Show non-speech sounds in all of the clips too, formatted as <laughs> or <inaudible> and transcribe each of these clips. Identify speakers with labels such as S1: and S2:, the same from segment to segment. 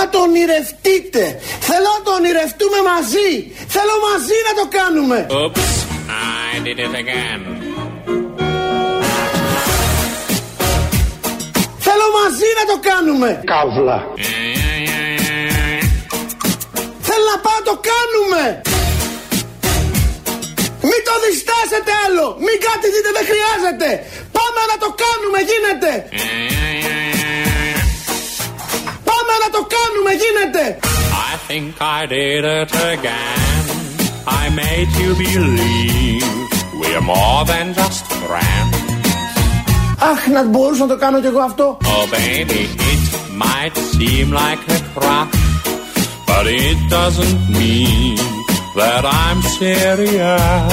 S1: να το ονειρευτείτε. Θέλω να το ονειρευτούμε μαζί. Θέλω μαζί να το κάνουμε.
S2: Oops, I did it again.
S1: Θέλω μαζί να το κάνουμε.
S3: Καύλα.
S1: Θέλω να πάω να το κάνουμε. Μην το διστάσετε άλλο. Μην κάτι δείτε δεν χρειάζεται. Πάμε να το κάνουμε γίνεται. Πάμε να το κάνουμε γίνεται.
S2: I think I did it again. I made you believe we're more than just friends.
S1: Αχ, να μπορούσα να το κάνω κι εγώ αυτό.
S2: Oh, baby, it might seem like a crush, but it doesn't mean that I'm serious.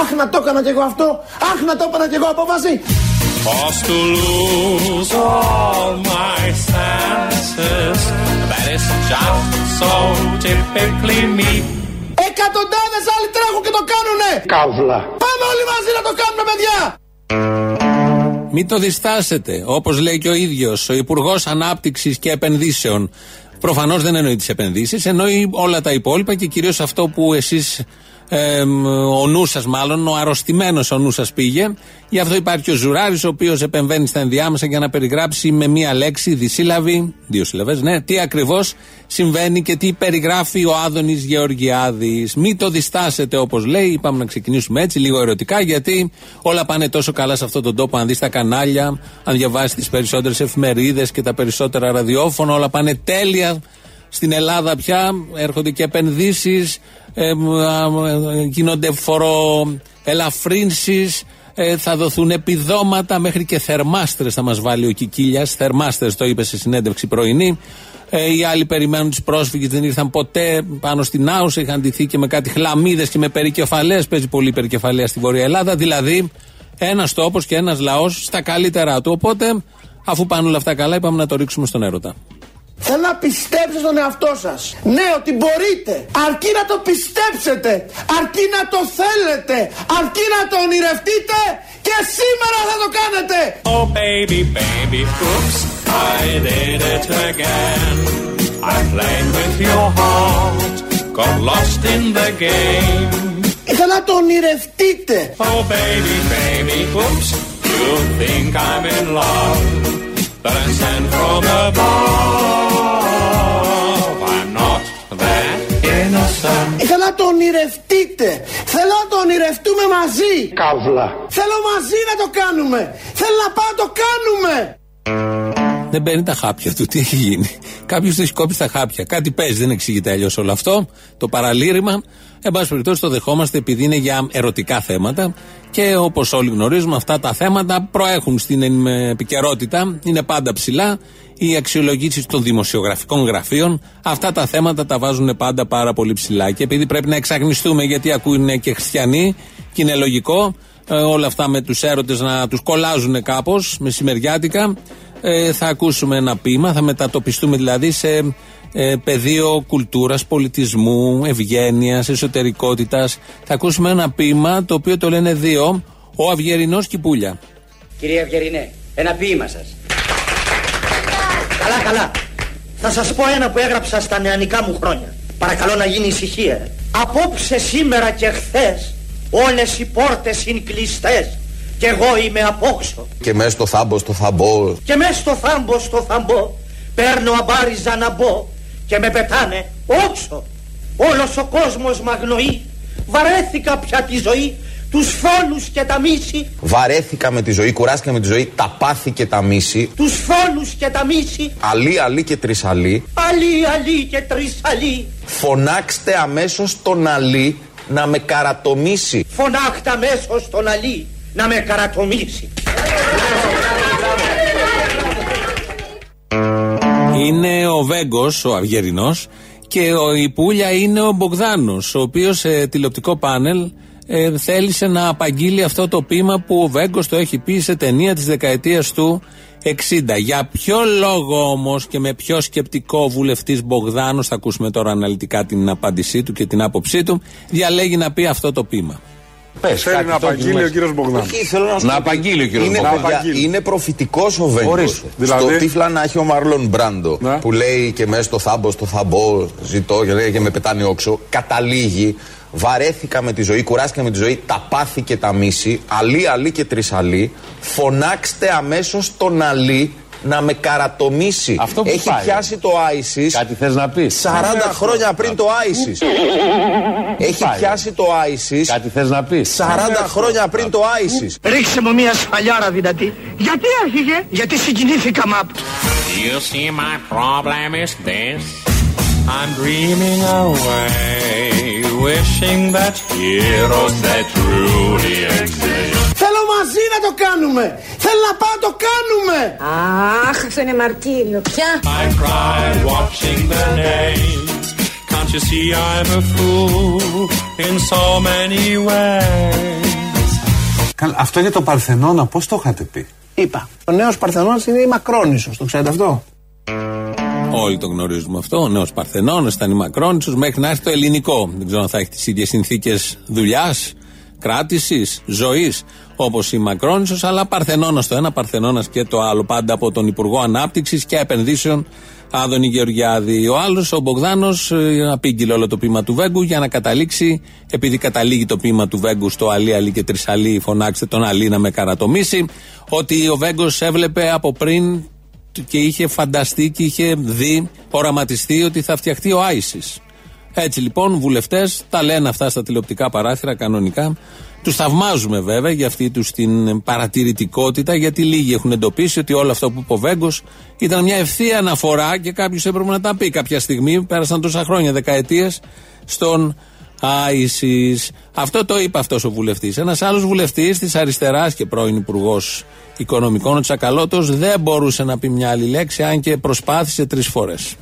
S1: Αχ, να το έκανα κι εγώ αυτό. Αχ, να το έκανα κι εγώ απόφαση.
S2: Cause to lose all my senses, that is just so typically me.
S1: Εκατοντάδες άλλοι τρέχουν και το κάνουνε.
S3: Καύλα.
S1: Πάμε όλοι μαζί να το κάνουμε, παιδιά.
S4: Μην το διστάσετε. Όπως λέει και ο ίδιος ο Υπουργός Ανάπτυξης και Επενδύσεων. Προφανώς δεν εννοεί τις επενδύσεις, εννοεί όλα τα υπόλοιπα και κυρίως αυτό που εσείς, ο νους σας μάλλον, ο αρρωστημένος ο νους σας πήγε. Γι' αυτό υπάρχει ο Ζουράρης, ο οποίος επεμβαίνει στα ενδιάμεσα για να περιγράψει με μία λέξη, δυσύλλαβη, δύο σύλλαβες, ναι, τι ακριβώς συμβαίνει και τι περιγράφει ο Άδωνης Γεωργιάδης. Μην το διστάσετε όπως λέει. Είπαμε να ξεκινήσουμε έτσι, λίγο ερωτικά, γιατί όλα πάνε τόσο καλά σε αυτόν τον τόπο. Αν δεις τα κανάλια, αν διαβάσεις τις περισσότερες εφημερίδες και τα περισσότερα ραδιόφωνα, όλα πάνε τέλεια. Στην Ελλάδα πια έρχονται και επενδύσεις, γίνονται φοροελαφρύνσεις, ε, θα δοθούν επιδόματα μέχρι και θερμάστρες θα μας βάλει ο Κικίλιας. Θερμάστρες το είπε σε συνέντευξη πρωινή. Ε, οι άλλοι περιμένουν τους πρόσφυγες, δεν ήρθαν ποτέ πάνω στην Άουσα. Είχαν ντυθεί και με κάτι χλαμίδες και με περικεφαλές. Παίζει πολύ περικεφαλαία στη Βόρεια Ελλάδα. Δηλαδή, ένας τόπος και ένας λαός στα καλύτερά του. Οπότε, αφού πάνε όλα αυτά καλά, είπαμε να το ρίξουμε στον έρωτα.
S1: Θέλω να πιστέψετε στον εαυτό σας. Ναι, ότι μπορείτε. Αρκεί να το πιστέψετε. Αρκεί να το θέλετε. Αρκεί να το ονειρευτείτε. Και σήμερα θα το κάνετε.
S2: Oh, baby, baby, oops, I did it again. I played with your heart, got lost in the game.
S1: Ήθελα να το ονειρευτείτε.
S2: Oh, baby, baby, oops, you think I'm in love, but I'm sent from above.
S1: Να το ονειρευτείτε. Θέλω να το ονειρευτούμε μαζί.
S3: Καύλα.
S1: Θέλω μαζί να το κάνουμε. Θέλω να πάω να το κάνουμε.
S4: Δεν παίρνει τα χάπια του. Τι έχει γίνει. Κάποιος του έχει κόψει τα χάπια. Κάτι παίζει, δεν εξηγείται αλλιώς όλο αυτό. Το παραλήρημα. Εν πάση περιπτώσει το δεχόμαστε επειδή είναι για ερωτικά θέματα και όπως όλοι γνωρίζουμε, αυτά τα θέματα προέχουν στην επικαιρότητα, είναι πάντα ψηλά. Οι αξιολογήσεις των δημοσιογραφικών γραφείων, αυτά τα θέματα τα βάζουν πάντα πάρα πολύ ψηλά. Και επειδή πρέπει να εξαγνιστούμε, γιατί ακούνε και χριστιανοί, και είναι λογικό ε, όλα αυτά με τους έρωτες να τους κολλάζουν κάπως μεσημεριάτικα, ε, θα ακούσουμε ένα ποίημα, θα μετατοπιστούμε δηλαδή σε ε, πεδίο κουλτούρας, πολιτισμού, ευγένειας, εσωτερικότητας. Θα ακούσουμε ένα ποίημα το οποίο το λένε δύο, ο Αυγερινός Κυπούλια.
S5: Κυρία Αυγερινέ, ένα ποίημα σας. Καλά, καλά. Θα σας πω ένα που έγραψα στα νεανικά μου χρόνια. Παρακαλώ να γίνει ησυχία. Απόψε, σήμερα και χθες, όλες οι πόρτες είναι κλειστές. Κι εγώ είμαι απόξω.
S6: Και μέσα στο θάμπο, στο θαμπό.
S5: Και μέσα στο θάμπο, στο θαμπό, παίρνω αμπάριζα να μπω και με πετάνε όξο. Όλος ο κόσμος μ' αγνοεί. Βαρέθηκα πια τη ζωή, τους φόλους και τα μίση.
S6: Βαρέθηκα με τη ζωή, κουράστηκα με τη ζωή, τα πάθη και τα μίση.
S5: Τους φόλους και τα μίση.
S6: Αλή, αλή και τρισαλή.
S5: Αλή, αλή και τρισαλή.
S6: Φωνάξτε αμέσως τον αλή να με καρατομήσει.
S5: Φωνάχτα αμέσως τον αλή να με καρατομήσει.
S4: Είναι ο Βέγκος, ο Αυγερινός, και ο, η Πούλια είναι ο Μπογδάνος, ο οποίος σε τηλεοπτικό πάνελ ε, θέλησε να απαγγείλει αυτό το ποίημα που ο Βέγκος το έχει πει σε ταινία της δεκαετίας του 60. Για ποιο λόγο όμως και με ποιο σκεπτικό βουλευτής Μπογδάνος, θα ακούσουμε τώρα αναλυτικά την απάντησή του και την άποψή του, διαλέγει να πει αυτό το ποίημα.
S6: Πες,
S3: Θέλει
S6: κάτι
S3: να
S6: το
S3: απαγγείλει
S6: έχεις
S3: ο κύριος Μπογδάνος.
S6: Όχι, θέλω να σου
S4: Να
S6: πω ότι
S4: απαγγείλει ο κύριος
S6: είναι,
S3: Μπογδάνος.
S6: παιδιά,
S3: Να απαγγείλει.
S6: είναι προφητικός ο Βέγκος.
S4: Ορίστε.
S3: Δηλαδή;
S6: Στο τύφλα να έχει ο Μάρλον Μπράντο
S3: Ναι.
S6: που λέει και μέσα στο θάμπο, στο θαμπό, ζητώ και λέει και με πετάνε όξο. Καταλήγει, βαρέθηκα με τη ζωή, κουράστηκα με τη ζωή, τα πάθη και τα μίση, αλή, αλή και τρισαλή. Φωνάξτε αμέσως τον αλή να με καρατομήσει.
S4: Αυτό που
S6: Έχει
S4: πάει.
S6: πιάσει το ISIS
S4: Κάτι θες να πεις.
S6: 40 χρόνια πριν το ISIS. Έχει
S4: πάει.
S6: πιάσει το ISIS
S4: Κάτι θες να πεις.
S6: 40 χρόνια πριν το ISIS.
S5: Ρίξε μου μια σφαλιάρα δυνατή. Γιατί άρχιγε, γιατί συγκινήθηκα μαπ.
S2: You see, my problem is this. I'm dreaming away, wishing that heroes that truly exist.
S1: Θέλω μαζί να το κάνουμε. Θέλω να πάω να το κάνουμε.
S7: Αχ, αυτό είναι μαρτύριο. Πια.
S2: I cried watching the names. Can't you see I'm a fool in so many ways?
S3: Καλά, αυτό για το Παρθενώνα, πώς το είχατε πει;
S1: Είπα. Ο νέος Παρθενώνας είναι η Μακρόνισο. Το ξέρετε αυτό;
S4: Όλοι το γνωρίζουμε αυτό. Ο νέος Παρθενώνας ήταν η Μακρόνισο μέχρι να έρθει το ελληνικό. Δεν ξέρω αν θα έχει τις ίδιες συνθήκες δουλειάς, κράτηση, ζωής όπως η Μακρόνισο, αλλά Παρθενώνας το ένα, Παρθενώνας και το άλλο. Πάντα από τον Υπουργό Ανάπτυξης και Επενδύσεων Άδωνη Γεωργιάδη. Ο άλλος, ο Μπογδάνος, απήγγειλε όλο το ποίημα του Βέγκου για να καταλήξει, επειδή καταλήγει το ποίημα του Βέγκου στο Αλή, Αλή και Τρισαλή, φωνάξτε τον Αλή να με καρατομήσει, ότι ο Βέγκος έβλεπε από πριν και είχε φανταστεί και είχε δει, οραματιστεί ότι θα φτιαχτεί ο Άισις. Έτσι λοιπόν, βουλευτές τα λένε αυτά στα τηλεοπτικά παράθυρα κανονικά. Τους θαυμάζουμε βέβαια για αυτή τους την παρατηρητικότητα, γιατί λίγοι έχουν εντοπίσει ότι όλο αυτό που είπε ο Βέγκος ήταν μια ευθεία αναφορά και κάποιος έπρεπε να τα πει κάποια στιγμή. Πέρασαν τόσα χρόνια, δεκαετίες, στον Άισις. Αυτό το είπε αυτός ο βουλευτής. Ένας άλλος βουλευτής της αριστεράς και πρώην υπουργός Οικονομικών, ο Τσακαλώτος, δεν μπορούσε να πει μια άλλη λέξη, αν και προσπάθησε τρεις φορές.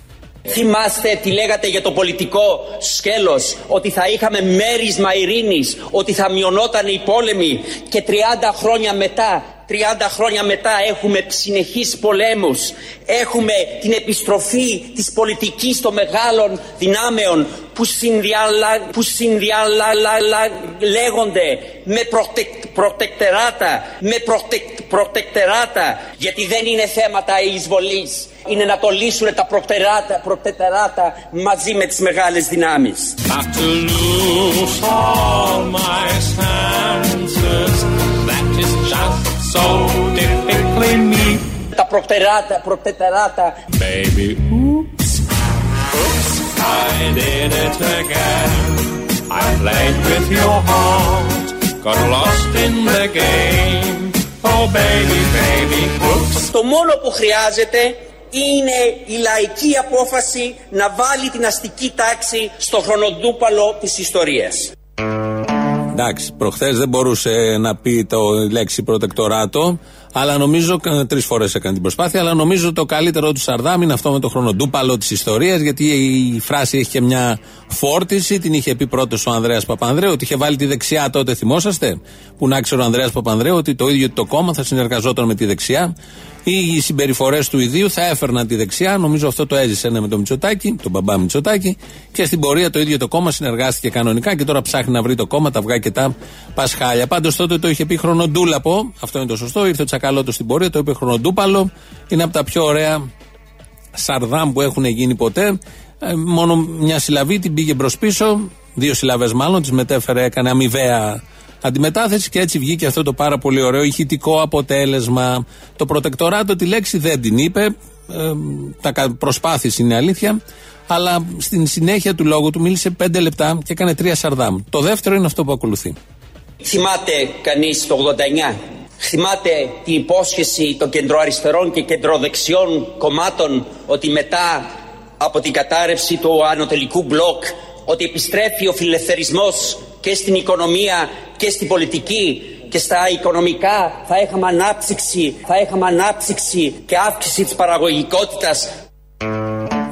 S8: Θυμάστε τι λέγατε για το πολιτικό σκέλος, ότι θα είχαμε μέρισμα ειρήνης, ότι θα μειωνόταν οι πόλεμοι και 30 χρόνια μετά, 30 χρόνια μετά έχουμε συνεχείς πολέμους, έχουμε την επιστροφή της πολιτικής των μεγάλων δυνάμεων που, συνδιαλα, που συνδιαλέγονται με προτεκ, προτεκτεράτα, με προτεκ, προτεκτεράτα, γιατί δεν είναι θέματα εισβολής, είναι να το λύσουν τα προτεκτεράτα, προτεκτεράτα μαζί με τις μεγάλες δυνάμεις.
S2: Not to lose all my senses. That is just so typically me.
S8: Τα προτεκτεράτα, προτεκτεράτα
S2: Baby, oops, oops, I did it again. I played with your heart, got lost in the game. Oh baby, baby, oops.
S8: Το μόνο που χρειάζεται είναι η λαϊκή απόφαση να βάλει την αστική τάξη στο χρονοτούπαλο της ιστορίας.
S4: Εντάξει, προχθές δεν μπορούσε να πει το λέξη προτεκτοράτο, αλλά νομίζω. Τρεις φορές έκανε την προσπάθεια, αλλά νομίζω το καλύτερο του Σαρδάμ είναι αυτό με το χρονοτούπαλο της ιστορίας, γιατί η φράση έχει και μια φόρτιση. Την είχε πει πρώτος ο Ανδρέας Παπανδρέου, ότι είχε βάλει τη δεξιά τότε, θυμόσαστε, που να ξέρει ο Ανδρέας Παπανδρέου ότι το ίδιο το κόμμα θα συνεργαζόταν με τη δεξιά. Οι συμπεριφορές του ιδίου θα έφερναν τη δεξιά. Νομίζω αυτό το έζησε ναι, με τον Μητσοτάκη, τον μπαμπά Μητσοτάκη. Και στην πορεία το ίδιο το κόμμα συνεργάστηκε κανονικά και τώρα ψάχνει να βρει το κόμμα, τα βγάζει και τα πασχάλια. Πάντως τότε το είχε πει χρονοτούλαπο. Αυτό είναι το σωστό. Ήρθε ο Τσακαλώτος στην πορεία, το είπε χρονοτούπαλο. Είναι από τα πιο ωραία σαρδάμ που έχουν γίνει ποτέ. Ε, μόνο μια συλλαβή την πήγε μπρος πίσω. Δύο συλλαβές μάλλον, τις μετέφερε, έκανε αμοιβαία αντιμετάθεση και έτσι βγήκε αυτό το πάρα πολύ ωραίο ηχητικό αποτέλεσμα. Το προτεκτοράτο τη λέξη δεν την είπε. Ε, τα κα- προσπάθησε είναι αλήθεια. Αλλά στην συνέχεια του λόγου του μίλησε πέντε λεπτά και έκανε τρία σαρδάμ. Το δεύτερο είναι αυτό που ακολουθεί.
S8: Θυμάται κανείς το 89. Θυμάται την υπόσχεση των κεντροαριστερών και κεντροδεξιών κομμάτων ότι μετά από την κατάρρευση του ανατολικού μπλοκ ότι επιστρέφει ο φιλελευθερισμός και στην οικονομία και στην πολιτική και στα οικονομικά θα είχαμε ανάψυξη, θα είχαμε ανάψυξη και αύξηση της παραγωγικότητας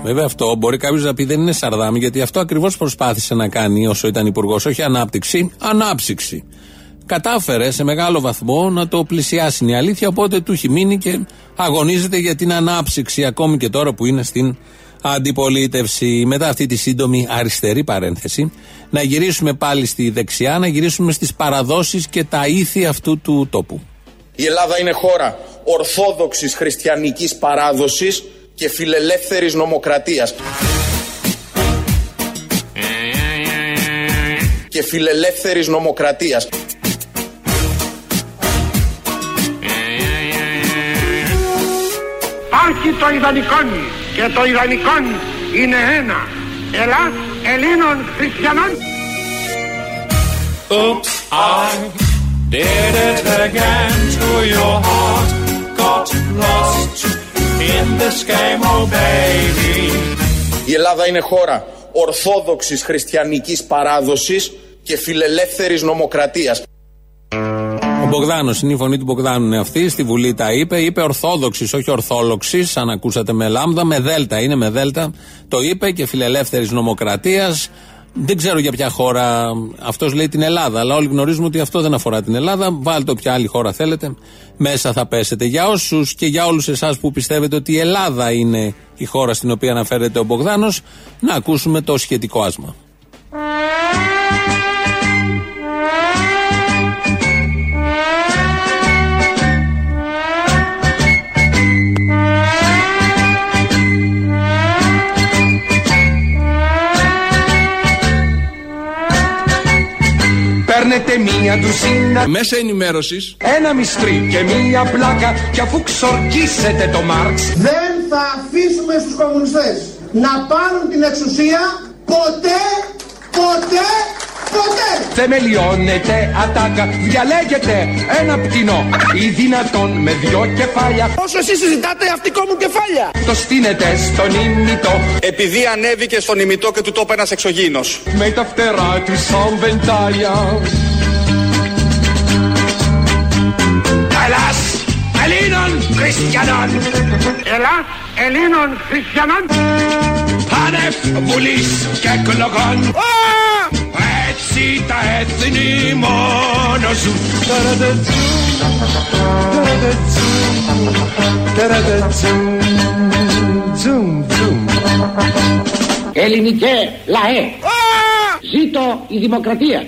S4: Βέβαια αυτό μπορεί κάποιος να πει δεν είναι σαρδάμ, γιατί αυτό ακριβώς προσπάθησε να κάνει όσο ήταν υπουργός. Όχι ανάπτυξη, ανάψυξη. Κατάφερε σε μεγάλο βαθμό να το πλησιάσει είναι η αλήθεια, οπότε του έχει μείνει και αγωνίζεται για την ανάψυξη, ακόμη και τώρα που είναι στην αντιπολίτευση. Μετά αυτή τη σύντομη αριστερή παρένθεση, να γυρίσουμε πάλι στη δεξιά, να γυρίσουμε στις παραδόσεις και τα ήθη αυτού του τόπου.
S6: Η Ελλάδα είναι χώρα ορθόδοξης χριστιανικής παράδοσης και φιλελεύθερης νομοκρατίας. Και φιλελεύθερης νομοκρατίας.
S1: Άρχι το ιδανικόν και το ιδανικόν είναι ένα. Ελλάς Ελλήνων χριστιανών.
S2: Oops, I did it again to your heart. Got lost in this game, oh baby.
S6: Η Ελλάδα είναι χώρα ορθόδοξης χριστιανικής παράδοσης και φιλελεύθερης νομοκρατίας.
S4: Ο Μπογδάνος, είναι η φωνή του Μπογδάνου είναι αυτή. Στη Βουλή τα είπε. Είπε Ορθόδοξης, όχι Ορθόλοξης. Αν ακούσατε με λάμδα, με δέλτα. Είναι με δέλτα. Το είπε και φιλελεύθερης νομοκρατίας. Δεν ξέρω για ποια χώρα. Αυτός λέει την Ελλάδα. Αλλά όλοι γνωρίζουμε ότι αυτό δεν αφορά την Ελλάδα. Βάλτε όποια άλλη χώρα θέλετε. Μέσα θα πέσετε. Για όσους και για όλους εσάς που πιστεύετε ότι η Ελλάδα είναι η χώρα στην οποία αναφέρεται ο Μπογδάνος, να ακούσουμε το σχετικό άσμα.
S9: Παίρνετε μία ντουζίνα
S10: Μέσα ενημέρωσης.
S9: Ένα μυστρί και μία πλάκα Κι αφού ξορκίσετε το Μάρξ
S1: Δεν θα αφήσουμε στους κομμουνιστές να πάρουν την εξουσία ποτέ, ποτέ, ποτέ.
S9: Θεμελιώνετε ατάκα Διαλέγετε ένα πτηνό Ή δυνατόν με δυο κεφάλια
S1: Όσο εσείς συζητάτε αυτικό μου κεφάλια.
S9: Το στείνετε στον ημιτό
S10: Επειδή ανέβηκε στον ημιτό και του το είπε ένας εξωγήινος.
S9: Με τα φτερά του σαν βεντάλια Ελλάς Ελλήνων Χριστιανών
S1: Ελλάς Ελλήνων χριστιανών.
S9: Άνευ βουλής και εκλογών Έτσι τα έθνη μόνο ζουν
S5: Ελληνικέ λαέ. Ζήτω η δημοκρατία.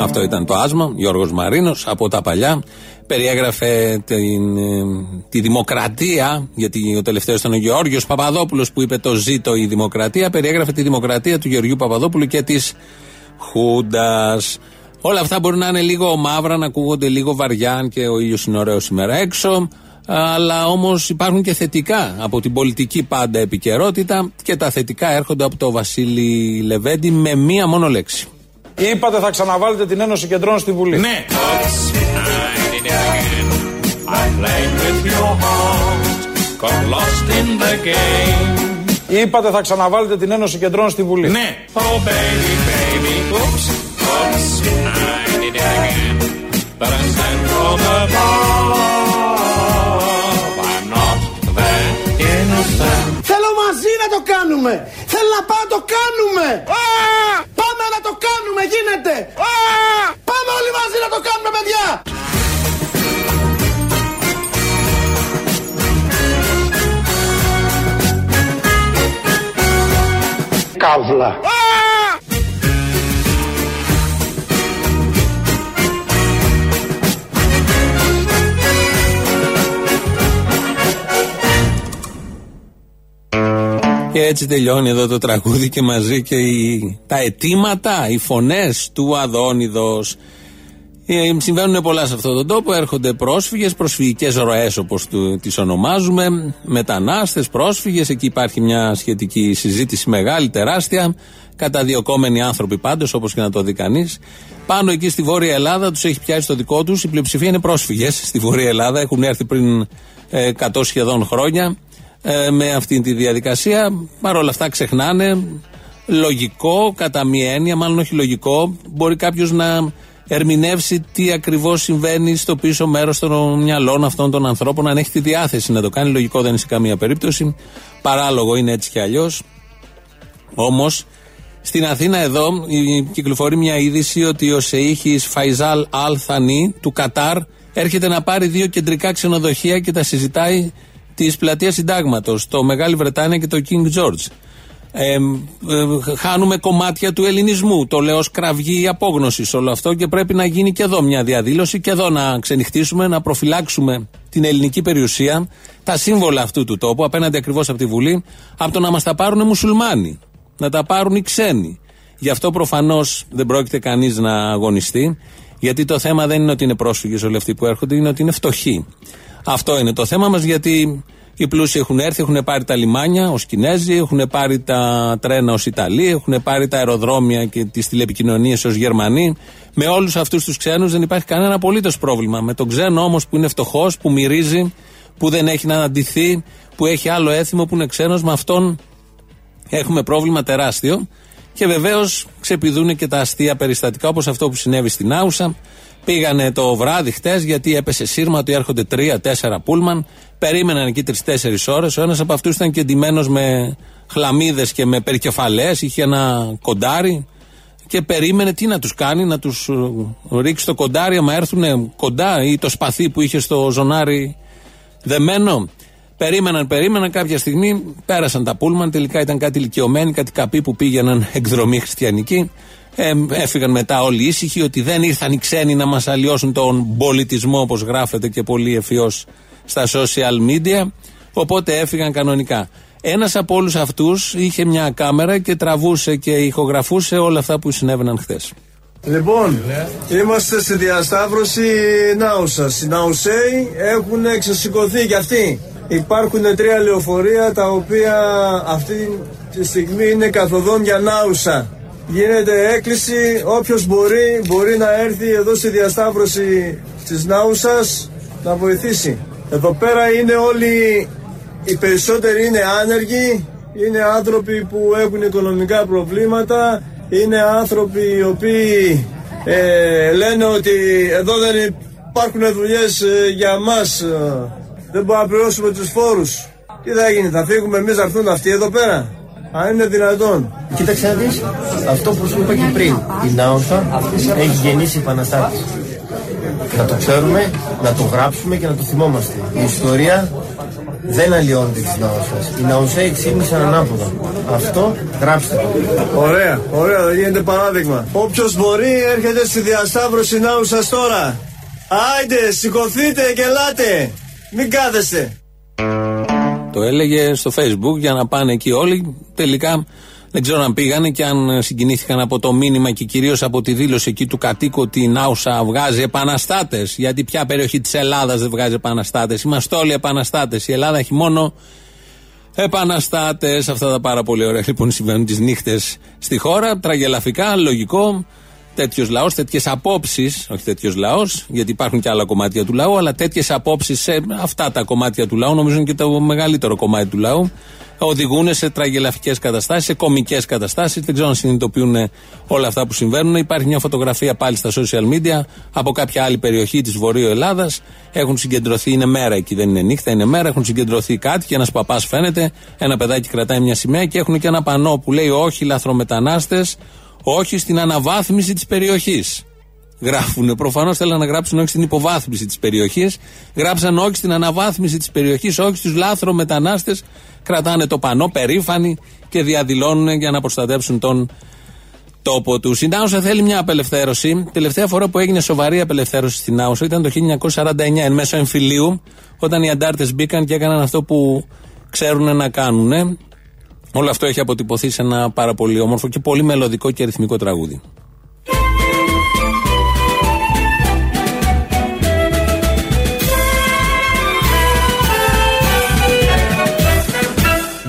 S4: Αυτό ήταν το άσμα. Γιώργος Μαρίνος από τα παλιά. Περιέγραφε την, ε, τη δημοκρατία, γιατί ο τελευταίος ήταν ο Γεώργιος Παπαδόπουλος που είπε το ζήτω η δημοκρατία. Περιέγραφε τη δημοκρατία του Γεωργιού Παπαδόπουλου και της Χούντας. Όλα αυτά μπορεί να είναι λίγο μαύρα, να ακούγονται λίγο βαριά, αν και ο ήλιος είναι ωραίος σήμερα έξω. Αλλά όμως υπάρχουν και θετικά από την πολιτική πάντα επικαιρότητα και τα θετικά έρχονται από το Βασίλη Λεβέντη με μία μόνο λέξη.
S10: Είπατε θα ξαναβάλετε την Ένωση Κεντρών στη Βουλή.
S2: Ναι. Played with your heart. Got lost in the game.
S10: Είπατε θα ξαναβάλετε την Ένωση Κεντρών στη Βουλή.
S2: Ναι. Oh baby, baby. Oops, oops, I did it again. But I stand from above. I'm not that innocent.
S1: Θέλω μαζί να το κάνουμε. Θέλω να πάω να το κάνουμε. Πάμε να το κάνουμε, γίνεται. Πάμε όλοι μαζί να το κάνουμε, παιδιά. Καύλα.
S4: Και έτσι τελειώνει εδώ το τραγούδι και μαζί και οι, τα αιτήματα, οι φωνές του Αδόνιδος. Ε, συμβαίνουν πολλά σε αυτόν τον τόπο. Έρχονται πρόσφυγες, προσφυγικές ροές όπως του, τις ονομάζουμε, μετανάστες, πρόσφυγες. Εκεί υπάρχει μια σχετική συζήτηση μεγάλη, τεράστια. Καταδιωκόμενοι άνθρωποι πάντως, όπως και να το δει κανείς. Πάνω εκεί στη Βόρεια Ελλάδα τους έχει πιάσει το δικό τους. Η πλειοψηφία είναι πρόσφυγες στη Βόρεια Ελλάδα. Έχουν έρθει πριν ε, 100 σχεδόν χρόνια ε, με αυτή τη διαδικασία. Παρ' όλα αυτά ξεχνάνε. Λογικό, κατά μία έννοια, μάλλον όχι λογικό, μπορεί κάποιος να ερμηνεύσει τι ακριβώς συμβαίνει στο πίσω μέρος των μυαλών αυτών των ανθρώπων, αν έχει τη διάθεση να το κάνει. Λογικό δεν είναι σε καμία περίπτωση. Παράλογο είναι έτσι κι αλλιώς. Όμως, στην Αθήνα εδώ η- κυκλοφορεί μια είδηση ότι ο Σεήχης Φαϊζάλ Αλ Θανή του Κατάρ έρχεται να πάρει δύο κεντρικά ξενοδοχεία και τα συζητάει της πλατείας Συντάγματος, το Μεγάλη Βρετάνια και το King George. Ε, ε, χάνουμε κομμάτια του ελληνισμού. Το λέω ως κραυγή απόγνωσης όλο αυτό και πρέπει να γίνει και εδώ μια διαδήλωση και εδώ να ξενυχτήσουμε, να προφυλάξουμε την ελληνική περιουσία, τα σύμβολα αυτού του τόπου απέναντι ακριβώς από τη Βουλή, από το να μας τα πάρουν μουσουλμάνοι, να τα πάρουν οι ξένοι. Γι' αυτό προφανώς δεν πρόκειται κανείς να αγωνιστεί, γιατί το θέμα δεν είναι ότι είναι πρόσφυγες όλοι αυτοί που έρχονται, είναι ότι είναι φτωχοί. Αυτό είναι το θέμα μας, γιατί οι πλούσιοι έχουν έρθει, έχουν πάρει τα λιμάνια ως Κινέζοι, έχουν πάρει τα τρένα ως Ιταλοί, έχουν πάρει τα αεροδρόμια και τις τηλεπικοινωνίες ως Γερμανοί. Με όλους αυτούς τους ξένους δεν υπάρχει κανένα απολύτως πρόβλημα. Με τον ξένο όμως που είναι φτωχός, που μυρίζει, που δεν έχει να αναντηθεί, που έχει άλλο έθιμο, που είναι ξένος, με αυτόν έχουμε πρόβλημα τεράστιο. Και βεβαίως ξεπηδούν και τα αστεία περιστατικά όπως αυτό που συνέβη στην Άουσα. Πήγανε το βράδυ χτες γιατί έπεσε σύρμα ότι έρχονται τρία-τέσσερα πούλμαν. Περίμεναν εκεί τρει-τέσσερι ώρες. Ο ένας από αυτούς ήταν και εντυμένο με χλαμίδες και με περικεφαλές. Είχε ένα κοντάρι και περίμενε τι να τους κάνει, να τους ε, ρίξει το κοντάρι, άμα έρθουν κοντά ή το σπαθί που είχε στο ζωνάρι δεμένο. Περίμεναν, περίμεναν. Κάποια στιγμή πέρασαν τα πούλμαν. Τελικά ήταν κάτι ηλικιωμένοι, κάτι καπί που πήγαιναν <laughs> εκδρομή χριστιανική. Ε, έφυγαν μετά όλοι ήσυχοι ότι δεν ήρθαν οι ξένοι να μας αλλοιώσουν τον πολιτισμό όπως γράφεται και πολύ ευφυώς στα social media. Οπότε έφυγαν κανονικά. Ένας από όλους αυτούς είχε μια κάμερα και τραβούσε και ηχογραφούσε όλα αυτά που συνέβαιναν χθες.
S11: Λοιπόν, είμαστε στη διασταύρωση Νάουσα. Οι Ναουσέοι έχουν εξασηκωθεί κι αυτοί. Υπάρχουν τρία λεωφορεία τα οποία αυτή τη στιγμή είναι καθοδόν για Νάουσα. Γίνεται έκκληση, όποιος μπορεί, μπορεί να έρθει εδώ στη διασταύρωση της Νάουσας να βοηθήσει. Εδώ πέρα είναι όλοι, οι περισσότεροι είναι άνεργοι, είναι άνθρωποι που έχουν οικονομικά προβλήματα, είναι άνθρωποι οι οποίοι ε, λένε ότι εδώ δεν υπάρχουν δουλειές ε, για μας, ε, δεν μπορούμε να πληρώσουμε τους φόρους. Τι θα γίνει, θα φύγουμε εμείς να έρθουν αυτοί εδώ πέρα; Αν είναι δυνατόν.
S12: Κοίταξε να δεις, αυτό που σου είπα και πριν, η Νάουσα έχει γεννήσει επαναστάτης. Να το ξέρουμε, να το γράψουμε και να το θυμόμαστε. Η ιστορία δεν αλλοιώνεται της Νάουσα. Οι Ναουσέοι ξύπνησαν ανάποδα. Αυτό γράψτε το.
S11: Ωραία, ωραία, δεν γίνεται παράδειγμα. Όποιος μπορεί έρχεται στη διασταύρωση Νάουσα τώρα. Άιντε, σηκωθείτε και ελάτε. Μην κάθεστε.
S4: Το έλεγε στο facebook για να πάνε εκεί όλοι. Τελικά δεν ξέρω αν πήγανε και αν συγκινήθηκαν από το μήνυμα και κυρίως από τη δήλωση εκεί του κατοίκου ότι η Νάουσα βγάζει επαναστάτες. Γιατί ποια περιοχή της Ελλάδας δεν βγάζει επαναστάτες. Είμαστε όλοι επαναστάτες. Η Ελλάδα έχει μόνο επαναστάτες. Αυτά τα πάρα πολύ ωραία λοιπόν συμβαίνουν τις νύχτες στη χώρα. Τραγελαφικά, λογικό τέτοιος λαός, τέτοιες απόψεις, όχι τέτοιος λαός, γιατί υπάρχουν και άλλα κομμάτια του λαού, αλλά τέτοιες απόψεις σε αυτά τα κομμάτια του λαού, νομίζω είναι και το μεγαλύτερο κομμάτι του λαού, οδηγούν σε τραγελαφικές καταστάσεις, σε κομικές καταστάσεις. Δεν ξέρω αν συνειδητοποιούν όλα αυτά που συμβαίνουν. Υπάρχει μια φωτογραφία πάλι στα social media από κάποια άλλη περιοχή της Βορείου Ελλάδας. Έχουν συγκεντρωθεί, είναι μέρα εκεί, δεν είναι νύχτα, είναι μέρα. Έχουν συγκεντρωθεί κάτι και ένας παπάς φαίνεται, ένα παιδάκι κρατάει μια σημαία και έχουν και ένα πανό που λέει Όχι λαθρομετανάστες, όχι στην αναβάθμιση της περιοχής. Γράφουν. Προφανώς θέλουν να γράψουν όχι στην υποβάθμιση της περιοχής. Γράψαν όχι στην αναβάθμιση της περιοχής, όχι στους λάθρο μετανάστες. Κρατάνε το πανό περήφανοι και διαδηλώνουν για να προστατεύσουν τον τόπο τους. Η Νάουσα θέλει μια απελευθέρωση. Τελευταία φορά που έγινε σοβαρή απελευθέρωση στην Νάουσα ήταν το 1949, εν μέσω εμφυλίου, όταν οι αντάρτες μπήκαν και έκαναν αυτό που ξέρουν να κάνουν. Όλο αυτό έχει αποτυπωθεί σε ένα πάρα πολύ όμορφο και πολύ μελωδικό και ρυθμικό τραγούδι.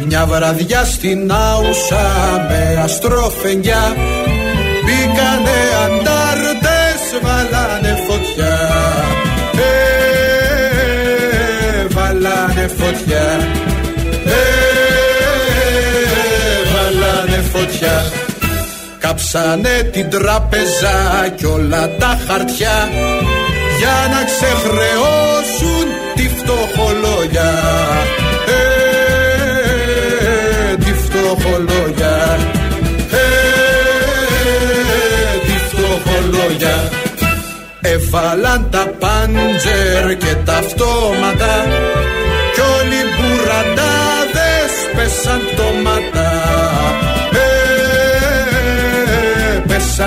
S13: Μια βραδιά στην Άουσα με αστροφενιά Μπήκανε αντάρτες, βάλανε φωτιά ε, βάλανε φωτιά Κάψανε την τράπεζα κι όλα τα χαρτιά για να ξεχρεώσουν τη φτωχολόγια. Ε, τη φτωχολόγια. Ε, τη φτωχολόγια. Έβαλαν τα πάντζερ και τα αυτόματα κι όλοι που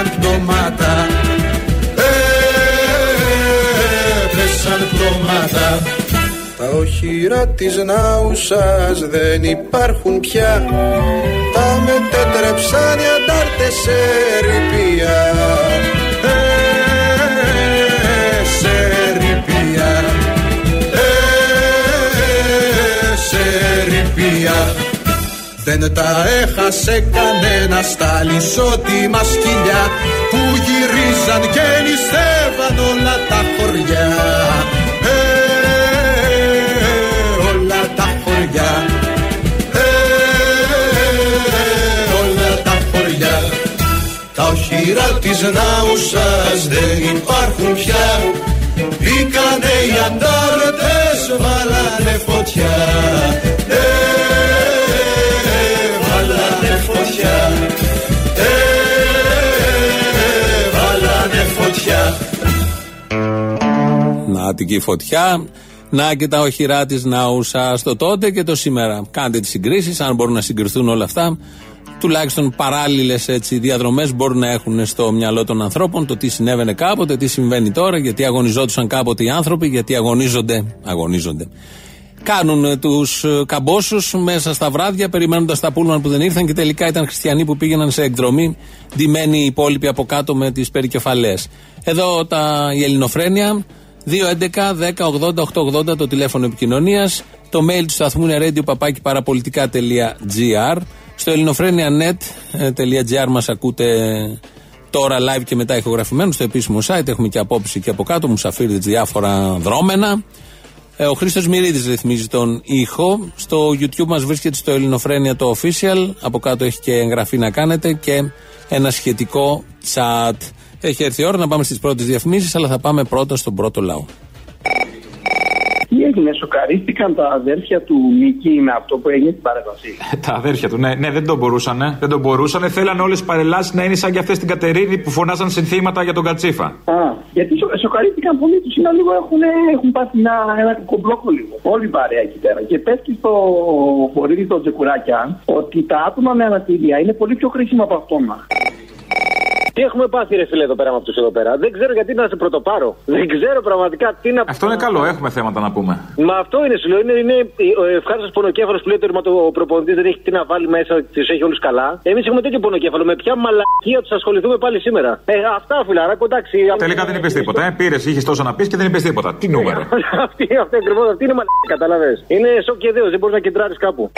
S13: πέσαν πτώματα ε, πέσαν πτώματα τα οχυρά της Νάουσας δεν υπάρχουν πια Τα μετέτρεψαν οι αντάρτες σε ρηπία Ε, σε ρηπία Ε, σε ρηπία δεν τα έχασε κανένας στα λισότιμα σκυλιά που γυρίζαν και νηστεύαν όλα τα χωριά. Ε, όλα τα χωριά. Ε, όλα τα χωριά. Τα οχυρά της Νάουσας δεν υπάρχουν πια Μπήκανε οι αντάρτες, βάλανε φωτιά
S4: Να την και η φωτιά. Να και τα οχυρά της Νάουσα το τότε και το σήμερα. Κάντε τις συγκρίσεις, αν μπορούν να συγκριθούν όλα αυτά. Τουλάχιστον παράλληλες διαδρομές μπορούν να έχουν στο μυαλό των ανθρώπων το τι συνέβαινε κάποτε, τι συμβαίνει τώρα, γιατί αγωνιζόντουσαν κάποτε οι άνθρωποι, γιατί αγωνίζονται. αγωνίζονται. Κάνουν τους καμπόσους μέσα στα βράδια, περιμένοντας τα πούλμαν που δεν ήρθαν και τελικά ήταν χριστιανοί που πήγαιναν σε εκδρομή, ντυμένοι οι υπόλοιποι από κάτω με τις περικεφαλές. Εδώ τα, η Ελληνοφρένεια, 2.11.10.80.880 το τηλέφωνο επικοινωνίας. Το mail του σταθμού είναι radio.papaki.parapolitica.gr. Στο ελληνοφρένια.net.gr μας ακούτε τώρα live και μετά ηχογραφημένο στο επίσημο site. Έχουμε και απόψη και από κάτω, μουσαφίρδε διάφορα δρόμενα. Ε, ο Χρήστος Μυρίδης ρυθμίζει τον ήχο. Στο YouTube μας βρίσκεται στο Ελληνοφρένια το official. Από κάτω έχει και εγγραφή να κάνετε και ένα σχετικό chat. Έχει έρθει η ώρα να πάμε στις πρώτες διαφημίσεις, αλλά θα πάμε πρώτα στον πρώτο λαό.
S14: Τι έγινε, σοκαρίστηκαν τα αδέρφια του Μίκη με αυτό που έγινε στην παρέμβαση;
S15: Τα αδέρφια του, ναι, ναι, δεν τον μπορούσαν. Δεν τον μπορούσαν. Θέλαν όλες τις παρελάσεις να είναι σαν και αυτές την Κατερίνη που φωνάζαν συνθήματα για τον Κατσίφα.
S14: Α, γιατί σο, σοκαρίστηκαν πολύ τους. Είναι λίγο έχουν, έχουν πάθει ένα, ένα κομπλόκο λίγο. Όλη η παρέα εκεί πέρα. Και πέφτει στο βορείδι των Τζεκουράκια ότι τα άτομα με αναπηρία είναι πολύ πιο χρήσιμα από αυτόνα.
S16: Τι έχουμε πάθει, ρε φίλε, εδώ πέρα με αυτούς εδώ πέρα; Δεν ξέρω γιατί να σε πρωτοπάρω. Δεν ξέρω πραγματικά τι να
S15: Αυτό είναι καλό, έχουμε θέματα να πούμε.
S16: Μα αυτό είναι, σου λέω. Είναι, είναι ο ευχάριστος πονοκέφαλος που λέει ότι ο προπονητή δεν έχει τι να βάλει μέσα, τους έχει όλους καλά. Εμείς έχουμε τέτοιο πονοκέφαλο. Με ποια μαλακία τους ασχοληθούμε πάλι σήμερα. Ε, αυτά φιλαράκο, εντάξει.
S15: Τελικά δεν είπες τίποτα. Ε. Πήρες, είχες τόσο να πεις και δεν είπες τίποτα. Τι νούμερο. <laughs>
S16: αυτή, αυτή ακριβώς αυτή είναι μαλακία, κατάλαβε. Είναι σοκ και δέος, δεν μπορείς να κεντράρεις κάπου.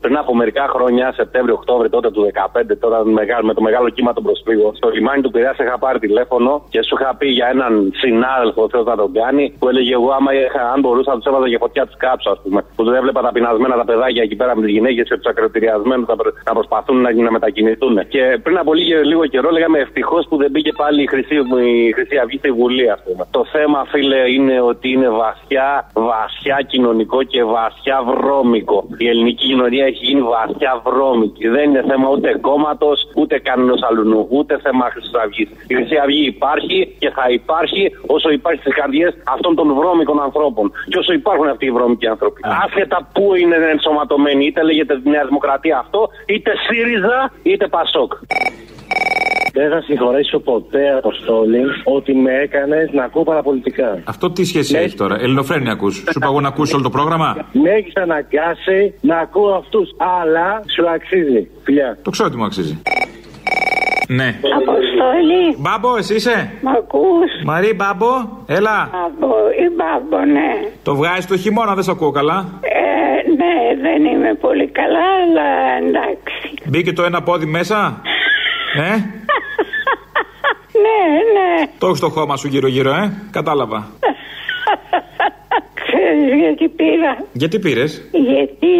S16: Πριν από μερικά χρόνια, Σεπτέμβριο-Οκτώβριο τότε του 2015, τώρα με το μεγάλο κύμα των προσφύγων, στο λιμάνι του Πειραιά είχα πάρει τηλέφωνο και σου είχα πει για έναν συνάδελφο, θέλω να τον κάνει, που έλεγε εγώ άμα είχα, αν μπορούσα να τους έβαζα για φωτιά τη κάψα, ας πούμε. Που δεν έβλεπα τα πεινασμένα τα παιδάκια εκεί πέρα με τις γυναίκες και τους ακροτηριασμένους να, να προσπαθούν να, να μετακινηθούν. Και πριν από λίγο, λίγο καιρό λέγαμε ευτυχώς που δεν μπήκε πάλι η Χρυσή, η Χρυσή Αυγή στη Βουλή, ας πούμε. Το θέμα, φίλε, είναι ότι είναι βαθιά, βαθιά κοινωνικό και βαθιά βρώμικο. Η ελληνική κοινωνία έχει γίνει βαθιά βρώμικη. Δεν είναι θέμα ούτε κόμματος, ούτε κανένας αλλού, ούτε θέμα Χρυσής Αυγής. Η Χρυσή Αυγή υπάρχει και θα υπάρχει όσο υπάρχει στις καρδιές αυτών των βρώμικων ανθρώπων. Και όσο υπάρχουν αυτοί οι βρώμικοι άνθρωποι. Άσχετα πού είναι ενσωματωμένοι, είτε λέγεται Νέα Δημοκρατία αυτό, είτε ΣΥΡΙΖΑ, είτε ΠΑΣΟΚ. Δεν θα συγχωρέσω ποτέ, Αποστόλη, ότι με έκανες να ακούω παραπολιτικά.
S15: Αυτό τι σχέση έχει τώρα, Ελληνοφρένια ακού. Σου είπα εγώ να ακούσεις όλο το πρόγραμμα;
S16: Με έχεις αναγκάσει να ακούω αυτούς. Αλλά σου αξίζει. Φιλιά.
S15: Το ξέρω ότι μου αξίζει. Ναι.
S17: Αποστόλη.
S15: Μπάμπο, εσύ είσαι;
S17: Μ' ακούς;
S15: Μαρή, μπάμπο, έλα.
S17: Μπάμπο, ή μπάμπο, ναι.
S15: Το βγάζεις το χειμώνα, δεν σε ακούω καλά.
S17: Ε, ναι, δεν είμαι πολύ καλά, αλλά εντάξει.
S15: Μπήκε το ένα πόδι μέσα. Ε,
S17: Ναι, ναι.
S15: το έχεις στο χώμα σου γύρω-γύρω, ε. Κατάλαβα.
S17: Ξέρεις γιατί πήρα.
S15: Γιατί πήρες;
S17: Γιατί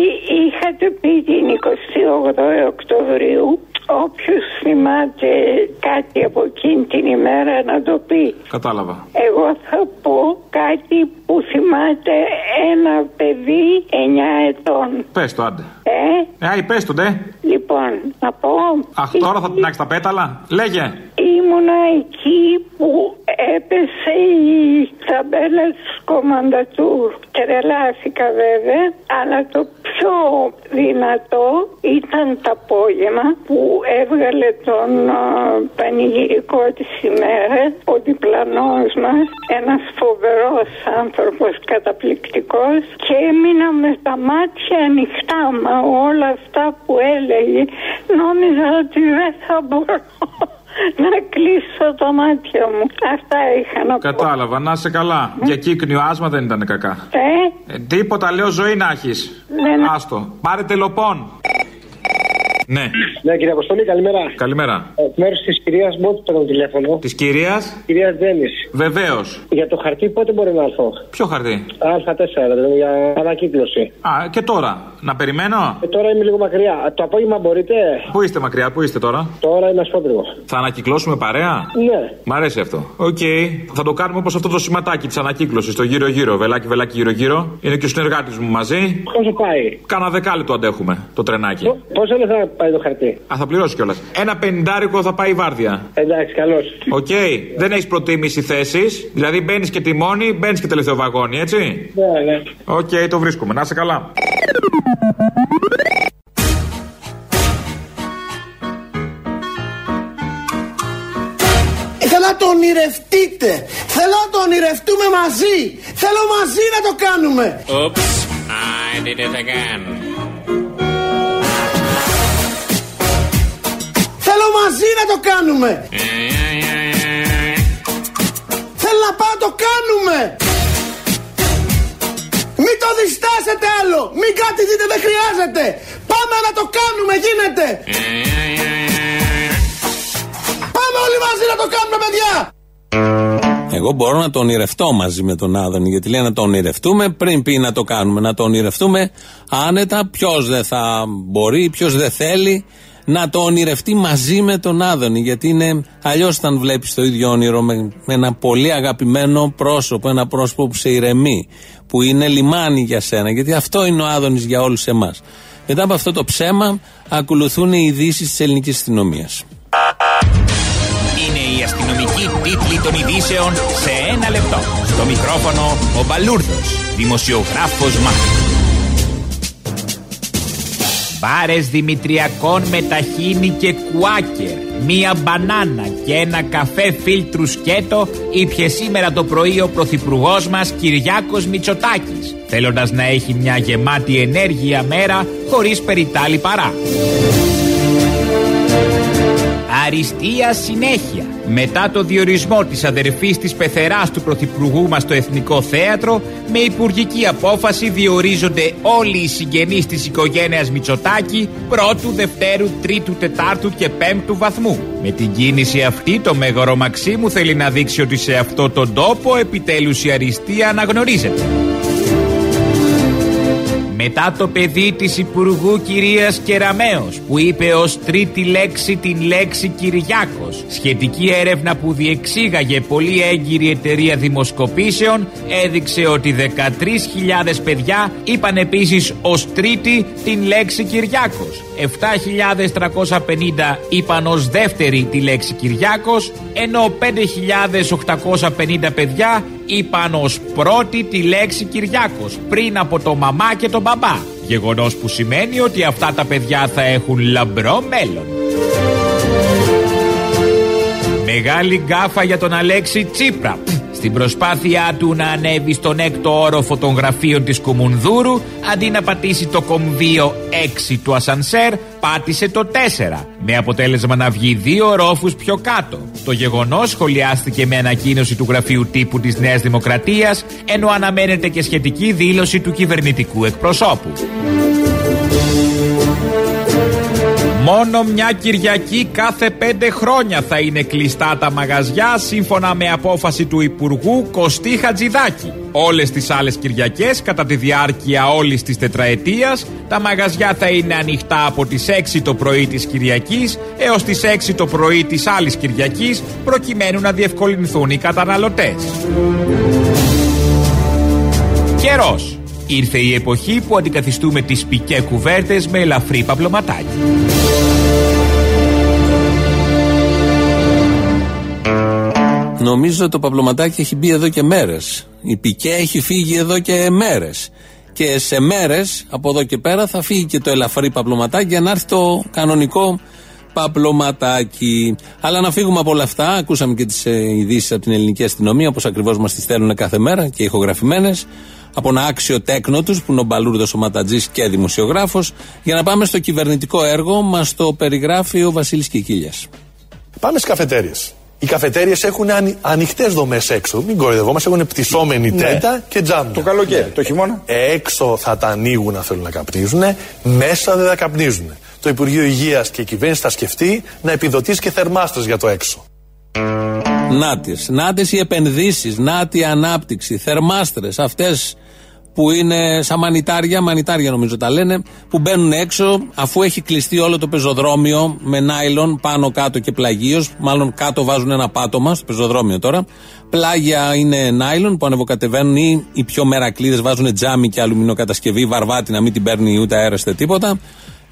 S17: είχατε πει την 28 Οκτωβρίου όποιος θυμάται κάτι από εκείνη την ημέρα να το πει.
S15: Κατάλαβα.
S17: Εγώ θα πω κάτι που θυμάται ένα παιδί 9 ετών.
S15: Πες το, άντε.
S17: Ε,
S15: Ε, άι, πες το, ντε.
S17: λοιπόν, να πω.
S15: Αχ, τώρα θα την τα πέταλα. Λέγε.
S17: Ήμουν ήμουνα εκεί που έπεσε η ταμπέλα της κομμαντατούρ. Τρελάθηκα βέβαια, αλλά το πιο δυνατό ήταν το απόγευμα που έβγαλε τον α, πανηγυρικό της ημέρα ο διπλανός μας, ένας φοβερός άνθρωπος καταπληκτικός και έμεινα με τα μάτια ανοιχτά, μα όλα αυτά που έλεγε νόμιζα ότι δεν θα μπορώ <laughs> να κλείσω τα μάτια μου. Αυτά είχα να πω.
S15: Κατάλαβα, να είσαι καλά. Για κύκνιο άσμα δεν ήταν κακά.
S17: Ε,
S15: Ε, τίποτα, λέω ζωή να έχεις.
S17: Ναι, ναι.
S15: Άστο. Πάρε τελοπών. Ναι.
S18: Ναι, κύριε Αποστολή, καλημέρα.
S15: Καλημέρα.
S18: Εκ μέρους της κυρίας Μπότ παίρνω τηλέφωνο.
S15: Της κυρίας;
S18: Κυρίας Τζέννη.
S15: Βεβαίως.
S18: Για το χαρτί πότε μπορεί να έρθω;
S15: Ποιο χαρτί;
S18: Α4, δηλαδή για ανακύκλωση.
S15: Α, και τώρα. Να περιμένω.
S18: Ε, τώρα είμαι λίγο μακριά. Το απόγευμα μπορείτε;
S15: Πού είστε μακριά, πού είστε τώρα;
S18: Τώρα είμαι Ασπρόπυργο.
S15: Θα ανακυκλώσουμε παρέα;
S18: Ναι.
S15: Μ' αρέσει αυτό. Οκ. Θα το κάνουμε όπως αυτό το σηματάκι της ανακύκλωσης. Το γύρω-γύρω. Βελάκι, βελάκι, γύρω-γύρω. Είναι και ο συνεργάτης μου μαζί.
S18: Πόσο πάει;
S15: Κάνα δεκάλεπτο αντέχουμε το τρενάκι.
S18: Πόσο λεφτά θα πάει το χαρτί;
S15: Α, θα πληρώσει κιόλας. Ένα πενηντάρικο θα πάει η βάρδια.
S18: Εντάξει, καλώς.
S15: Οκ. Δεν έχεις προτίμηση θέση. Δηλαδή μπαίνεις και τιμόνι, μπαίνεις και τελευταίο βαγόνι, έτσι;
S18: Ναι, ναι.
S15: Οκ, το βρίσκουμε. Να είσαι καλά.
S1: Θέλω να το ονειρευτείτε. Θέλω να το ονειρευτούμε μαζί. Θέλω μαζί να το κάνουμε.
S2: Oops, I did it again.
S1: Θέλω μαζί να το κάνουμε. Θέλω να πάω να το κάνουμε. Μην το διστάσετε άλλο. Μην κάτι δείτε, δεν χρειάζεται. Πάμε να το κάνουμε, γίνεται. Πάμε όλοι μαζί να το κάνουμε, παιδιά.
S4: Εγώ μπορώ να το ονειρευτώ μαζί με τον Άδωνη. Γιατί λέει να το ονειρευτούμε πριν πει να το κάνουμε. Να το ονειρευτούμε άνετα. Ποιος δεν θα μπορεί, ποιος δεν θέλει να το ονειρευτεί μαζί με τον Άδωνη. Γιατί είναι αλλιώς όταν βλέπεις το ίδιο όνειρο με, με ένα πολύ αγαπημένο πρόσωπο, ένα πρόσωπο που σε ηρεμεί, που είναι λιμάνι για σένα. Γιατί αυτό είναι ο Άδωνης για όλους εμάς. Μετά από αυτό το ψέμα, ακολουθούν οι ειδήσει της ελληνικής αστυνομίας.
S19: Είναι η αστυνομική τίτλη των ειδήσεων σε ένα λεπτό. Στο μικρόφωνο ο Μπαλούρδος, δημοσιογράφος Μάρκος. Μπάρες Δημητριακών με ταχίνι και κουάκερ, μία μπανάνα και ένα καφέ φίλτρου σκέτο ήπιε σήμερα το πρωί ο πρωθυπουργός μας Κυριάκος Μητσοτάκης, θέλοντας να έχει μια γεμάτη ενέργεια μέρα χωρίς περιτάλη παρά. Αριστεία συνέχεια. Μετά το διορισμό της αδερφής της πεθεράς του Πρωθυπουργού μας στο Εθνικό Θέατρο, με υπουργική απόφαση διορίζονται όλοι οι συγγενείς της οικογένειας Μητσοτάκη πρώτου, δευτέρου, τρίτου, τετάρτου και πέμπτου βαθμού. Με την κίνηση αυτή το Μέγορο Μαξίμου θέλει να δείξει ότι σε αυτό τον τόπο επιτέλους η αριστεία αναγνωρίζεται. Μετά το παιδί της Υπουργού κυρίας Κεραμέως που είπε ως τρίτη λέξη την λέξη Κυριάκος σχετική έρευνα που διεξήγαγε πολύ έγκυρη εταιρεία δημοσκοπήσεων έδειξε ότι 13.000 παιδιά είπαν επίσης ως τρίτη την λέξη Κυριάκος. 7.350 είπαν ως δεύτερη τη λέξη Κυριάκος ενώ 5.850 παιδιά είπαν ως πρώτη τη λέξη Κυριάκος πριν από το μαμά και τον μπαμπά. Γεγονός που σημαίνει ότι αυτά τα παιδιά θα έχουν λαμπρό μέλλον. Μεγάλη γκάφα για τον Αλέξη Τσίπρα. Στην προσπάθειά του να ανέβει στον έκτο όροφο των γραφείων της Κουμουνδούρου, αντί να πατήσει το κομβίο 6 του ασανσέρ, πάτησε το 4, με αποτέλεσμα να βγει δύο ορόφους πιο κάτω. Το γεγονός σχολιάστηκε με ανακοίνωση του γραφείου τύπου της Νέας Δημοκρατίας, ενώ αναμένεται και σχετική δήλωση του κυβερνητικού εκπροσώπου. Μόνο μια Κυριακή κάθε πέντε χρόνια θα είναι κλειστά τα μαγαζιά σύμφωνα με απόφαση του Υπουργού Κωστή Χατζηδάκη. Όλες τις άλλες Κυριακές κατά τη διάρκεια όλης της τετραετίας τα μαγαζιά θα είναι ανοιχτά από τις 6 το πρωί της Κυριακής έως τις 6 το πρωί της άλλης Κυριακής προκειμένου να διευκολυνθούν οι καταναλωτές. Καιρός. Ήρθε η εποχή που αντικαθιστούμε τις πικέ κουβέρτες με ελαφρύ παπλωματάκι.
S4: Νομίζω το παπλωματάκι έχει μπει εδώ και μέρες. Η πικέ έχει φύγει εδώ και μέρες. Και σε μέρες από εδώ και πέρα θα φύγει και το ελαφρύ παπλωματάκι για να έρθει το κανονικό παπλωματάκι. Αλλά να φύγουμε από όλα αυτά, ακούσαμε και τις ειδήσεις από την ελληνική αστυνομία, όπως ακριβώς μας τις στέλνουν κάθε μέρα και ηχογραφημένες, από ένα άξιο τέκνο τους, που είναι ο Μπαλούρδος ο Ματατζής και δημοσιογράφος, για να πάμε στο κυβερνητικό έργο, μας το περιγράφει ο Βασίλης Κικίλιας.
S20: Πάμε στις καφετέρειες. Οι καφετέρειε έχουν ανοι... ανοιχτές δομές έξω. Μην κοροϊδευόμαστε, έχουν πτυσσόμενη
S21: Ναι.
S20: τέντα και τζάμια.
S21: Το καλοκαίρι, το χειμώνα.
S20: Έξω θα τα ανοίγουν αν θέλουν να καπνίζουν, μέσα δεν θα καπνίζουν. Το Υπουργείο Υγείας και η κυβέρνηση θα σκεφτεί να επιδοτήσει και θερμάστρες για το έξω.
S4: Νάτε. Νάτε οι επενδύσεις, νάτη η ανάπτυξη, θερμάστρες, αυτές που είναι σαν μανιτάρια, μανιτάρια νομίζω τα λένε, που μπαίνουν έξω αφού έχει κλειστεί όλο το πεζοδρόμιο με νάιλον πάνω κάτω και πλαγίως. Μάλλον κάτω βάζουν ένα πάτωμα στο πεζοδρόμιο τώρα. Πλάγια είναι νάιλον που ανεβοκατεβαίνουν ή οι πιο μερακλείδες βάζουν τζάμι και αλουμινοκατασκευή, βαρβάτη να μην την παίρνει ούτε αέρας ούτε τίποτα.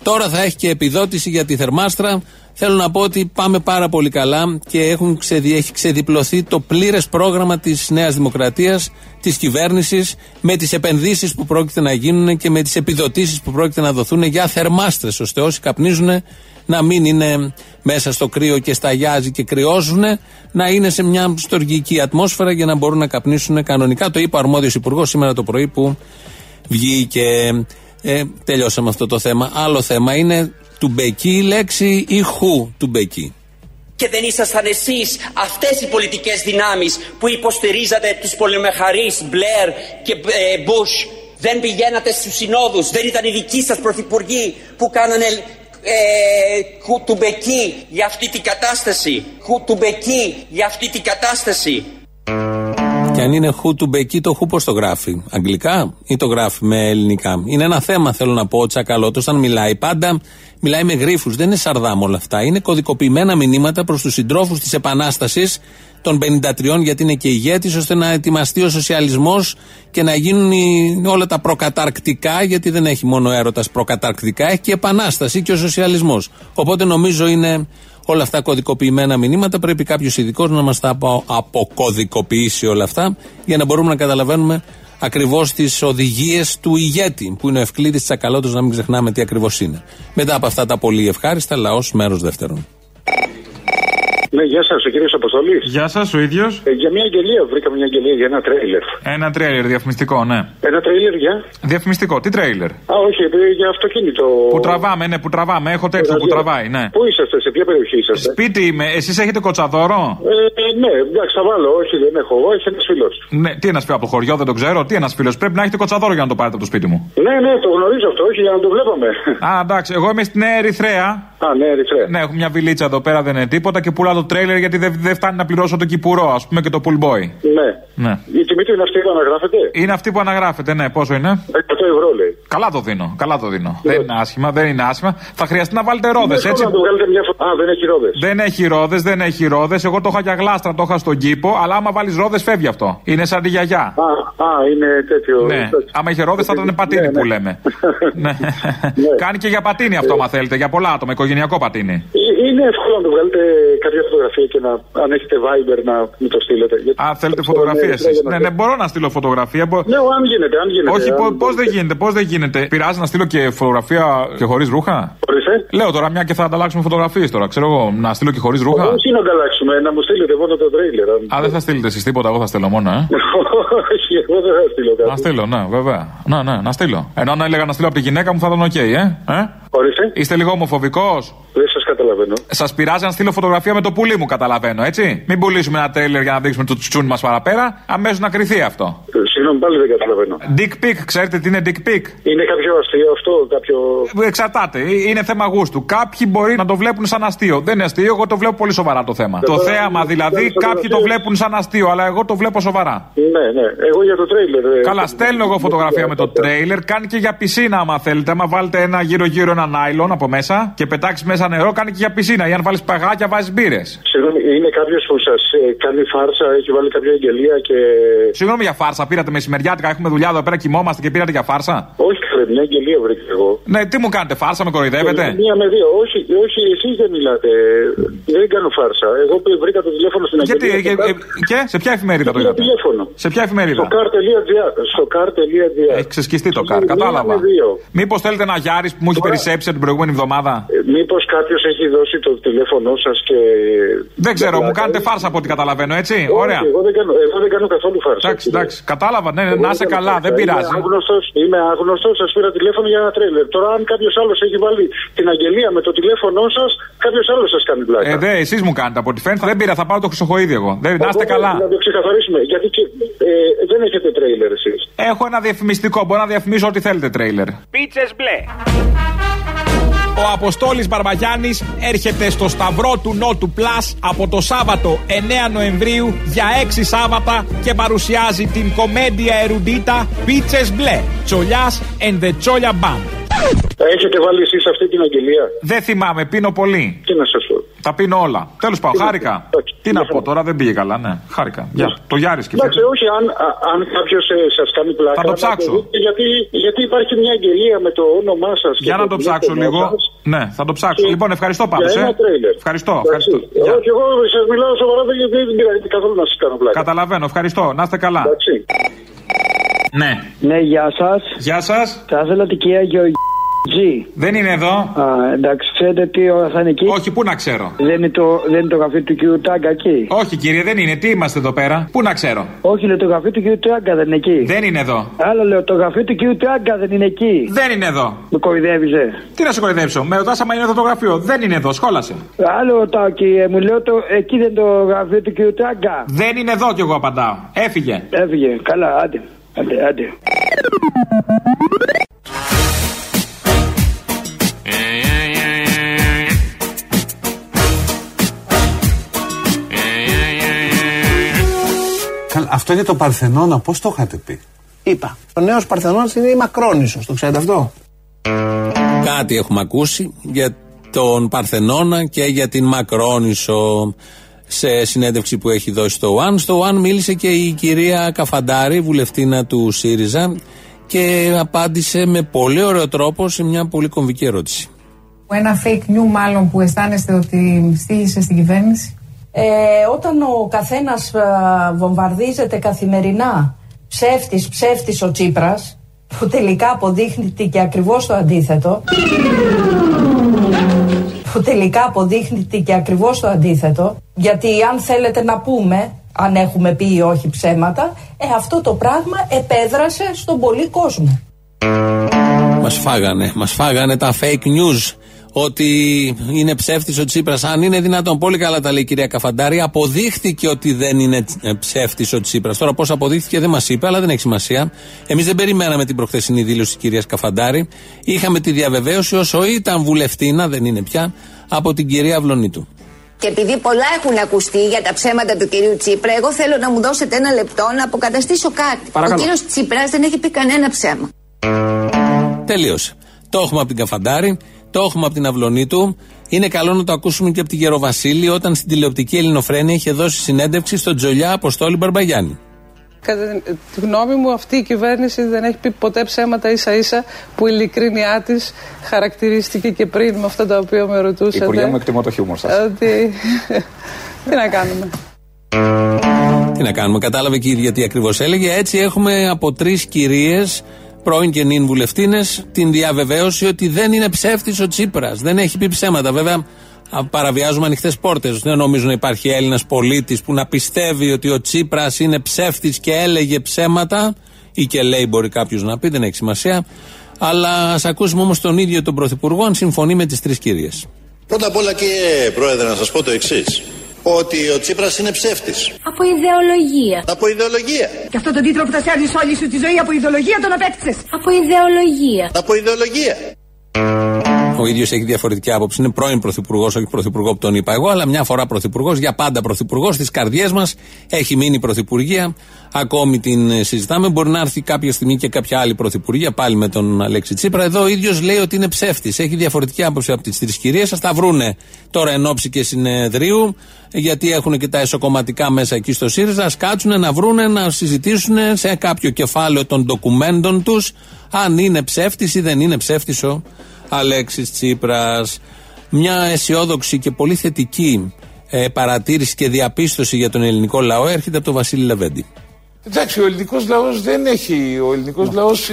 S4: Τώρα θα έχει και επιδότηση για τη θερμάστρα. Θέλω να πω ότι πάμε πάρα πολύ καλά και έχουν ξεδι, έχει ξεδιπλωθεί το πλήρες πρόγραμμα της Νέας Δημοκρατίας, της κυβέρνησης, με τις επενδύσεις που πρόκειται να γίνουν και με τις επιδοτήσεις που πρόκειται να δοθούν για θερμάστρες, ώστε όσοι καπνίζουν να μην είναι μέσα στο κρύο και σταγιάζει και κρυώζουν, να είναι σε μια στοργική ατμόσφαιρα για να μπορούν να καπνίσουν κανονικά. Το είπε ο αρμόδιος υπουργός σήμερα το πρωί που βγήκε. Ε, τελειώσαμε αυτό το θέμα. Άλλο θέμα είναι του Μπεκί η λέξη ή χου του Μπεκί.
S8: Και δεν ήσασταν εσείς αυτές οι πολιτικές δυνάμεις που υποστηρίζατε τους πολυμεχαρείς Μπλερ και ε, Μπούς. Δεν πηγαίνατε στους συνόδους, δεν ήταν οι δικοί σας πρωθυπουργοί που κάνανε ε, χουτουμπεκί για αυτή την κατάσταση. Χουτουμπεκί για αυτή την κατάσταση.
S4: Και αν είναι χου του Μπεκί, το χου πώς το γράφει. Αγγλικά ή το γράφει με ελληνικά. Είναι ένα θέμα, θέλω να πω, ο Τσακαλώτος, όταν μιλάει. Πάντα μιλάει με γρήφου. Δεν είναι σαρδάμ όλα αυτά. Είναι κωδικοποιημένα μηνύματα προς τους συντρόφους της Επανάστασης των 53, γιατί είναι και ηγέτης, ώστε να ετοιμαστεί ο σοσιαλισμός και να γίνουν οι- όλα τα προκαταρκτικά, γιατί δεν έχει μόνο έρωτας προκαταρκτικά, έχει και επανάσταση και ο σοσιαλισμός. Οπότε νομίζω είναι όλα αυτά κωδικοποιημένα μηνύματα. Πρέπει κάποιος ειδικός να μας τα απο- αποκωδικοποιήσει όλα αυτά για να μπορούμε να καταλαβαίνουμε ακριβώς τις οδηγίες του ηγέτη, που είναι ο Ευκλήδης Τσακαλώτος, να μην ξεχνάμε τι ακριβώς είναι. Μετά από αυτά τα πολύ ευχάριστα, λαός μέρος δεύτερον.
S21: Ναι, γεια σας, ο κύριος Αποστολής.
S15: Γεια σας, ο ίδιος.
S21: Ε, για μια αγγελία, βρήκαμε μια αγγελία για ένα τρέιλερ.
S15: Ένα τρέιλερ διαφημιστικό, ναι.
S21: Ένα τρέιλερ για;
S15: Διαφημιστικό, τι τρέιλερ;
S21: Α, όχι, ε, για αυτοκίνητο.
S15: Που τραβάμε, ναι, που τραβάμε. Έχω τέτοιο που τραβάει, ναι.
S21: Πού είσαστε, σε ποια περιοχή είσαστε;
S15: Σπίτι είμαι, εσείς έχετε κοτσαδόρο;
S21: Ε, ε, ναι, εντάξει, θα βάλω. Όχι, δεν έχω εγώ, έχει ένας φίλος.
S15: Ναι, τι ένας φίλος από το χωριό, δεν το ξέρω. Τι ένας φίλος. Πρέπει να έχετε κοτσαδόρο για να το πάρετε από το σπίτι μου.
S21: Ναι, ναι, το γνωρίζω αυτό, όχι για να το βλέπαμε.
S15: Α, εντάξει, εγώ είμαι στην Νέα Ερυθρέα.
S21: Α, ναι, Ερυθρέα.
S15: Ναι, έχω μια βιλίτσα εδώ πέρα, δεν είναι τίποτα και πουλάω το τρέιλερ γιατί δεν, δεν φτάνει να πληρώσω το κυπουρό, ας πούμε και το pool boy.
S21: Ναι.
S15: Ναι.
S21: Η τιμή του είναι αυτή που αναγράφεται;
S15: Είναι αυτή που αναγράφεται, ναι, πόσο είναι;
S21: 100 ευρώ λέει.
S15: Καλά το δίνω, καλά το δίνω. Δεν είναι άσχημα, δεν είναι άσχημα. Θα χρειαστεί να βάλετε ρόδες,
S21: Δεν
S15: έτσι.
S21: να το βγάλετε μια φωτο... Α, δεν έχει ρόδες.
S15: Δεν έχει ρόδες, δεν έχει ρόδες. Εγώ το είχα για γλάστρα, το είχα στον κήπο, αλλά άμα βάλεις ρόδες φεύγει αυτό. Είναι σαν τη γιαγιά.
S21: Α, α, είναι τέτοιο.
S15: Ναι, άμα είχε ρόδες θα ήταν πατίνι που λέμε. <laughs> ναι. Κάνει και για πατίνι αυτό, άμα θέλετε, για πολλά άτομα, οικογενειακό πατίνι.
S21: Ε, Είναι εύκολο να το βγάλετε κάποια φωτογραφία και να, αν έχετε Viber, να μου το στείλετε. Γιατί
S15: Α, θέλετε
S21: αυτό
S15: φωτογραφίες
S21: είναι-
S15: εσείς.
S21: ναι,
S15: Ναι, ναι, μπορώ να στείλω φωτογραφία. μπο-
S21: Ναι, αν γίνεται, αν γίνεται.
S15: Όχι,
S21: αν
S15: πώς δεν γίνεται, πώς δεν γίνεται. Πειράζει να στείλω και φωτογραφία και χωρίς ρούχα;
S21: Ορίστε.
S15: Λέω τώρα μια και θα ανταλλάξουμε φωτογραφίες τώρα. Ξέρω εγώ, να στείλω και χωρίς ρούχα;
S21: Όχι να ανταλλάξουμε, να μου στείλετε μόνο το τρέιλερ. αν-
S15: Α, δεν θα στείλετε εσείς τίποτα, εγώ θα στείλω μόνο, ε. <laughs>
S21: Όχι, εγώ δεν θα στείλω κάτι.
S15: Να στείλω, ναι, βέβαια. Ναι, ναι, να στείλω. Ενώ αν έλεγα να στείλω από τη γυναίκα μου θα ήταν οκ, ε. ε;
S21: Ορίστε.
S15: Είστε λίγο ομοφοβικός;
S21: Δεν σας καταλαβαίνω.
S15: Σας πειράζει να στείλω φωτογραφία με το πουλί μου, καταλαβαίνω, έτσι; Μην πουλήσουμε ένα τρέιλερ για να δείξουμε το τσουτσούνι μας παραπέρα. Αμέσως να κριθεί αυτό.
S21: Ε, Συγγνώμη, πάλι δεν καταλαβαίνω.
S15: Dick pic, ξέρετε τι είναι dick pic;
S21: Είναι κάποιο αστείο αυτό, κάποιο.
S15: Εξαρτάται, Ε, είναι θέμα γούστου. Κάποιοι μπορεί να το βλέπουν σαν αστείο. Δεν είναι αστείο, εγώ το βλέπω πολύ σοβαρά το θέμα. Το
S21: Βέβαια,
S15: θέαμα δηλαδή,
S21: είναι
S15: κάποιοι το βλέπουν σαν αστείο, αλλά εγώ το βλέπω σοβαρά.
S21: Ναι, ναι. Εγώ για το τρέιλερ. ε,
S15: Καλά, στέλνω εγώ φωτογραφία με το τρέιλερ. Κάνει και για πισίνα, άμα θέλετε. Άμα βάλετε ένα γύρω-γύρω ένα νάιλον από μέσα και πετάξεις μέσα νερό, κάνει και για πισίνα. Ή αν βάλεις παγάκια, βάζεις μπύρες.
S21: Συγγνώμη, είναι κάποιος που σας κάνει φάρσα, έχει βάλει κάποια αγγελία και.
S15: Συγγνώμη για φάρσα, πήρατε μεσημεριάτικα, έχουμε δουλειά εδώ πέρα, κοιμόμαστε και πήρατε για φάρσα;
S21: Όχι, συνάδελφε, μια αγγελία βρήκα εγώ.
S15: Ναι, τι μου κάνετε, φάρσα με κοροϊδεύετε;
S21: Μία με δύο. Όχι, όχι εσείς δεν μιλάτε. Δεν κάνω φάρσα. Εγώ που βρήκα το τηλέφωνο στην
S15: Γιατί,
S21: αγγελία.
S15: ε, ε, και σε ποια εφημερίδα το
S21: το
S15: είδατε;
S21: τηλέφωνο.
S15: Σε ποια εφημερίδα;
S21: Στο car.gr. Στο car.gr.
S15: Έχει ξεσκιστεί το καρ,
S21: Μία
S15: κατάλαβα.
S21: με δύο.
S15: Μήπως θέλετε ένα Γιάρης που μου έχει περισσέψει την προηγούμενη εβδομάδα;
S21: Μήπως κάποιος έχει δώσει το τηλέφωνό σας και.
S15: Δεν ξέρω, μου κάνετε φάρσα από ό,τι καταλαβαίνω, έτσι; Ωραία.
S21: Εγώ δεν κάνω, εγώ δεν κάνω καθόλου φάρσα.
S15: Εντάξει, εντάξει, κατάλαβα, ναι,
S21: Εγώ
S15: να
S21: δεν
S15: είσαι
S21: κάνω
S15: καλά,
S21: φάρσα.
S15: δεν πειράζει.
S21: Είμαι άγνωστος, είμαι άγνωστος, σας πήρα τηλέφωνο για ένα τρέλερ. Τώρα, αν κάποιος άλλος έχει βάλει την αγγελία με το τηλέφωνό σας, κάποιος άλλος σας κάνει πλάκα.
S15: Ε, δε, εσείς μου κάνετε από ό,τι φαίνεται. Δεν πήρα, θα πάρω το χρυσοχοίδι εγώ. Δεν, να είστε
S21: Οπότε,
S15: καλά.
S21: Να το ξεκαθαρίσουμε. Γιατί και, ε, δεν έχετε τρέιλερ εσείς.
S15: Έχω ένα διαφημιστικό, μπορώ να διαφημίσω ό,τι θέλετε τρέιλερ.
S19: Πίτσες μπλε. Ο Αποστόλης Μπαρμπαγιάννης έρχεται στο Σταυρό του Νότου Plus από το Σάββατο 9 Νοεμβρίου για 6 Σάββατα και παρουσιάζει την κομμέντια ερουντίτα Πίτσες μπλε. Τσολιάς and the Τσόλια Band.
S21: Έχετε βάλει εσείς αυτή την αγγελία;
S15: Δεν θυμάμαι, πίνω πολύ.
S21: Τι να σας πω.
S15: Τα πίνω όλα. Τέλος πάντων, χάρηκα. Τι να πω τώρα, δεν πήγε καλά, ναι. Χάρηκα. Γεια. Το Γιάρης
S21: Εντάξει,
S15: σκεφτείτε.
S21: όχι, αν, α- αν κάποιος σας κάνει πλάκα.
S15: Θα το
S21: να
S15: ψάξω.
S21: δείτε, γιατί, γιατί υπάρχει μια αγγελία με το όνομά σας.
S15: Για να το ψάξω λίγο. Ναι, θα το ψάξω.
S21: Και-
S15: Λοιπόν, ευχαριστώ πάντως.
S21: για
S15: Ε.
S21: ένα τρέιλερ.
S15: Ευχαριστώ,
S21: Εντάξει.
S15: ευχαριστώ. Γεια.
S21: Όχι, εγώ σας μιλάω σοβαρά, δεν δεν πειράζει καθόλου να σας κάνω πλάκα.
S15: Καταλαβαίνω, ευχαριστώ. Να είστε καλά. Ναι.
S22: Ναι, γεια σας.
S15: Γεια σας.
S22: Θα ήθελα την κυρία Γεωργή.
S15: Δεν είναι εδώ.
S22: Α, εντάξει, ξέρετε τι ώρα θα είναι εκεί.
S15: Όχι, πού να ξέρω.
S22: Δεν είναι το, δεν είναι το γραφείο του κύριου Τράγκα εκεί.
S15: Όχι, κύριε, δεν είναι. Τι είμαστε εδώ πέρα; Πού να ξέρω;
S22: Όχι, λέω το γραφείο του κύριου Τράγκα δεν είναι εκεί.
S15: Δεν είναι εδώ.
S22: Άλλο λέω, το γραφείο του κύριου Τράγκα δεν είναι εκεί.
S15: Δεν είναι εδώ.
S22: Με κορυδεύιζε.
S15: Τι να σε κοροϊδέψω; Με ρωτάς άμα είναι εδώ το γραφείο. Δεν είναι εδώ. Σχόλασε.
S22: Άλλο ρωτάω κύριε, μου λέω το, εκεί δεν είναι το γραφείο του κύριου Τράγκα.
S15: Δεν είναι εδώ κι εγώ απαντάω. Έφυγε.
S22: Έφυγε. Καλά, άντε. Άντε, άντε.
S3: Αυτό για το Παρθενώνα, πώς το είχατε πει;
S1: Είπα. Ο νέος Παρθενώνας είναι η Μακρόνισο. Το ξέρετε αυτό;
S4: Κάτι έχουμε ακούσει για τον Παρθενώνα και για την Μακρόνισο σε συνέντευξη που έχει δώσει στο ΟΑΝ. Στο ΟΑΝ μίλησε και η κυρία Καφαντάρη, βουλευτήνα του ΣΥΡΙΖΑ και απάντησε με πολύ ωραίο τρόπο σε μια πολύ κομβική ερώτηση.
S23: Ένα fake news μάλλον που αισθάνεστε ότι στήχησε στην κυβέρνηση;
S24: Ε, όταν ο καθένας α, βομβαρδίζεται καθημερινά ψεύτης, ψεύτης ο Τσίπρας που τελικά αποδείχνεται και ακριβώς το αντίθετο που τελικά αποδείχνεται και ακριβώς το αντίθετο γιατί αν θέλετε να πούμε αν έχουμε πει ή όχι ψέματα ε, αυτό το πράγμα επέδρασε στον πολύ κόσμο
S4: Μας φάγανε, μας φάγανε τα fake news. Ότι είναι ψεύτης ο Τσίπρας. Αν είναι δυνατόν, πολύ καλά τα λέει η κυρία Καφαντάρη. Αποδείχθηκε ότι δεν είναι ψεύτης ο Τσίπρας. Τώρα πώς αποδείχθηκε δεν μας είπε, αλλά δεν έχει σημασία. Εμείς δεν περιμέναμε την προχθεσινή δήλωση της κυρίας Καφαντάρη. Είχαμε τη διαβεβαίωση όσο ήταν βουλευτήνα, δεν είναι πια, από την κυρία Αυλονίτου.
S25: Και επειδή πολλά έχουν ακουστεί για τα ψέματα του κυρίου Τσίπρα, εγώ θέλω να μου δώσετε ένα λεπτό να αποκαταστήσω κάτι.
S4: Παρακαλώ.
S25: Ο κύριος Τσίπρας δεν έχει πει κανένα ψέμα.
S4: Τελείωσε. Το έχουμε από την Καφαντάρη, το έχουμε από την Αυλωνή του. Είναι καλό να το ακούσουμε και από τη Γεροβασίλη όταν στην τηλεοπτική Ελληνοφρένεια είχε δώσει συνέντευξη στον Τζολιά Αποστόλη Μπαρμπαγιάννη.
S26: Κατά τη γνώμη μου, αυτή η κυβέρνηση δεν έχει πει ποτέ ψέματα ίσα ίσα που η ειλικρίνειά της χαρακτηρίστηκε και πριν με αυτά τα οποία με ρωτούσατε.
S15: Υπουργέ μου, εκτιμώ το χιούμορ σας.
S26: Ότι. <laughs> τι να κάνουμε.
S4: Τι να κάνουμε, κατάλαβε και η ίδια τι ακριβώς έλεγε. Έτσι έχουμε από τρεις κυρίες, πρώην και νυν βουλευτίνες, την διαβεβαίωση ότι δεν είναι ψεύτης ο Τσίπρας. Δεν έχει πει ψέματα. Βέβαια, α, παραβιάζουμε ανοιχτές πόρτες. Δεν νομίζω να υπάρχει Έλληνας πολίτης που να πιστεύει ότι ο Τσίπρας είναι ψεύτης και έλεγε ψέματα. Ή και λέει, μπορεί κάποιος να πει, δεν έχει σημασία. Αλλά ας ακούσουμε όμως τον ίδιο τον Πρωθυπουργό αν συμφωνεί με τις τρεις κυρίες.
S27: Πρώτα απ' όλα κύριε Πρόεδρε να σας πω το εξής. Ότι ο Τσίπρας είναι ψεύτης.
S28: Από ιδεολογία.
S27: Από ιδεολογία.
S28: Και αυτό τον τίτλο που θα σέρνεις όλη σου τη ζωή από ιδεολογία τον απέκτησες. Από ιδεολογία.
S27: Από ιδεολογία.
S4: Ο ίδιος έχει διαφορετική άποψη. Είναι πρώην πρωθυπουργός, όχι πρωθυπουργό που τον είπα εγώ, αλλά μια φορά πρωθυπουργός, για πάντα πρωθυπουργός. Στις καρδιές μας έχει μείνει πρωθυπουργία. Ακόμη την ε, συζητάμε. Μπορεί να έρθει κάποια στιγμή και κάποια άλλη πρωθυπουργία, πάλι με τον Αλέξη Τσίπρα. Εδώ ο ίδιος λέει ότι είναι ψεύτης. Έχει διαφορετική άποψη από τις τρεις κυρίες. Α τα βρούνε τώρα εν ώψη και συνεδρίου, γιατί έχουν και τα εσωκομματικά μέσα εκεί στο ΣΥΡΙΖΑ. Α κάτσουν να βρούνε, να συζητήσουν σε κάποιο κεφάλαιο των ντοκουμέντων τους αν είναι ψεύτης ή δεν είναι ψεύτης ο Αλέξης Τσίπρας. Μια αισιόδοξη και πολύ θετική ε, παρατήρηση και διαπίστωση για τον ελληνικό λαό έρχεται από τον Βασίλη Λεβέντη.
S29: Εντάξει, ο ελληνικός λαός δεν έχει. Ο ελληνικός λαός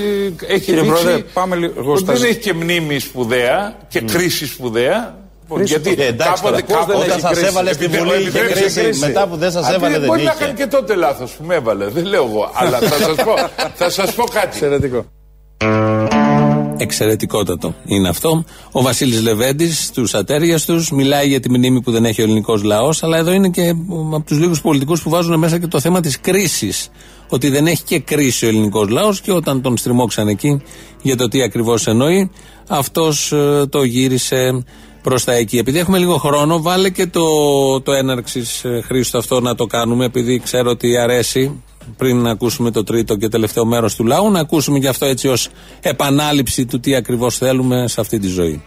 S29: έχει
S30: Κύριε
S29: δείξει
S30: Πρόεδρε, πάμε λίγο
S29: ότι
S30: στα-
S29: δεν έχει και μνήμη σπουδαία και κρίση σπουδαία.
S30: Κρίση
S29: Γιατί
S30: σπουδαία. Εντάξει,
S29: κάποτε,
S30: τώρα, πώς δεν
S29: κάποτε
S30: έχει
S29: σας
S30: κρίση.
S29: έβαλε
S30: στη
S29: Επειδή-
S30: Βουλή, είχε
S29: επιτρέψτε-
S30: κρίση, μετά που δεν σας
S29: Α,
S30: έβαλε, δεν
S29: Μπορεί να
S30: είχε.
S29: κάνει και τότε λάθος που με έβαλε. Δεν λέω εγώ. Αλλά θα σας πω, <laughs> θα σας πω κάτι.
S30: Εξαιρετικό.
S4: Εξαιρετικότατο είναι αυτό. Ο Βασίλης Λεβέντης, στους ατέρια τους, μιλάει για τη μνήμη που δεν έχει ο ελληνικός λαός, αλλά εδώ είναι και από τους λίγους πολιτικούς που βάζουν μέσα και το θέμα της κρίσης. Ότι δεν έχει και κρίση ο ελληνικός λαός και όταν τον στριμώξαν εκεί για το τι ακριβώς εννοεί, αυτός το γύρισε προς τα εκεί. Επειδή έχουμε λίγο χρόνο, βάλε και το, το έναρξης Χρήστο αυτό να το κάνουμε, επειδή ξέρω ότι αρέσει πριν να ακούσουμε το τρίτο και τελευταίο μέρος του λαού, να ακούσουμε και αυτό έτσι ως επανάληψη του τι ακριβώς θέλουμε σε αυτή τη ζωή.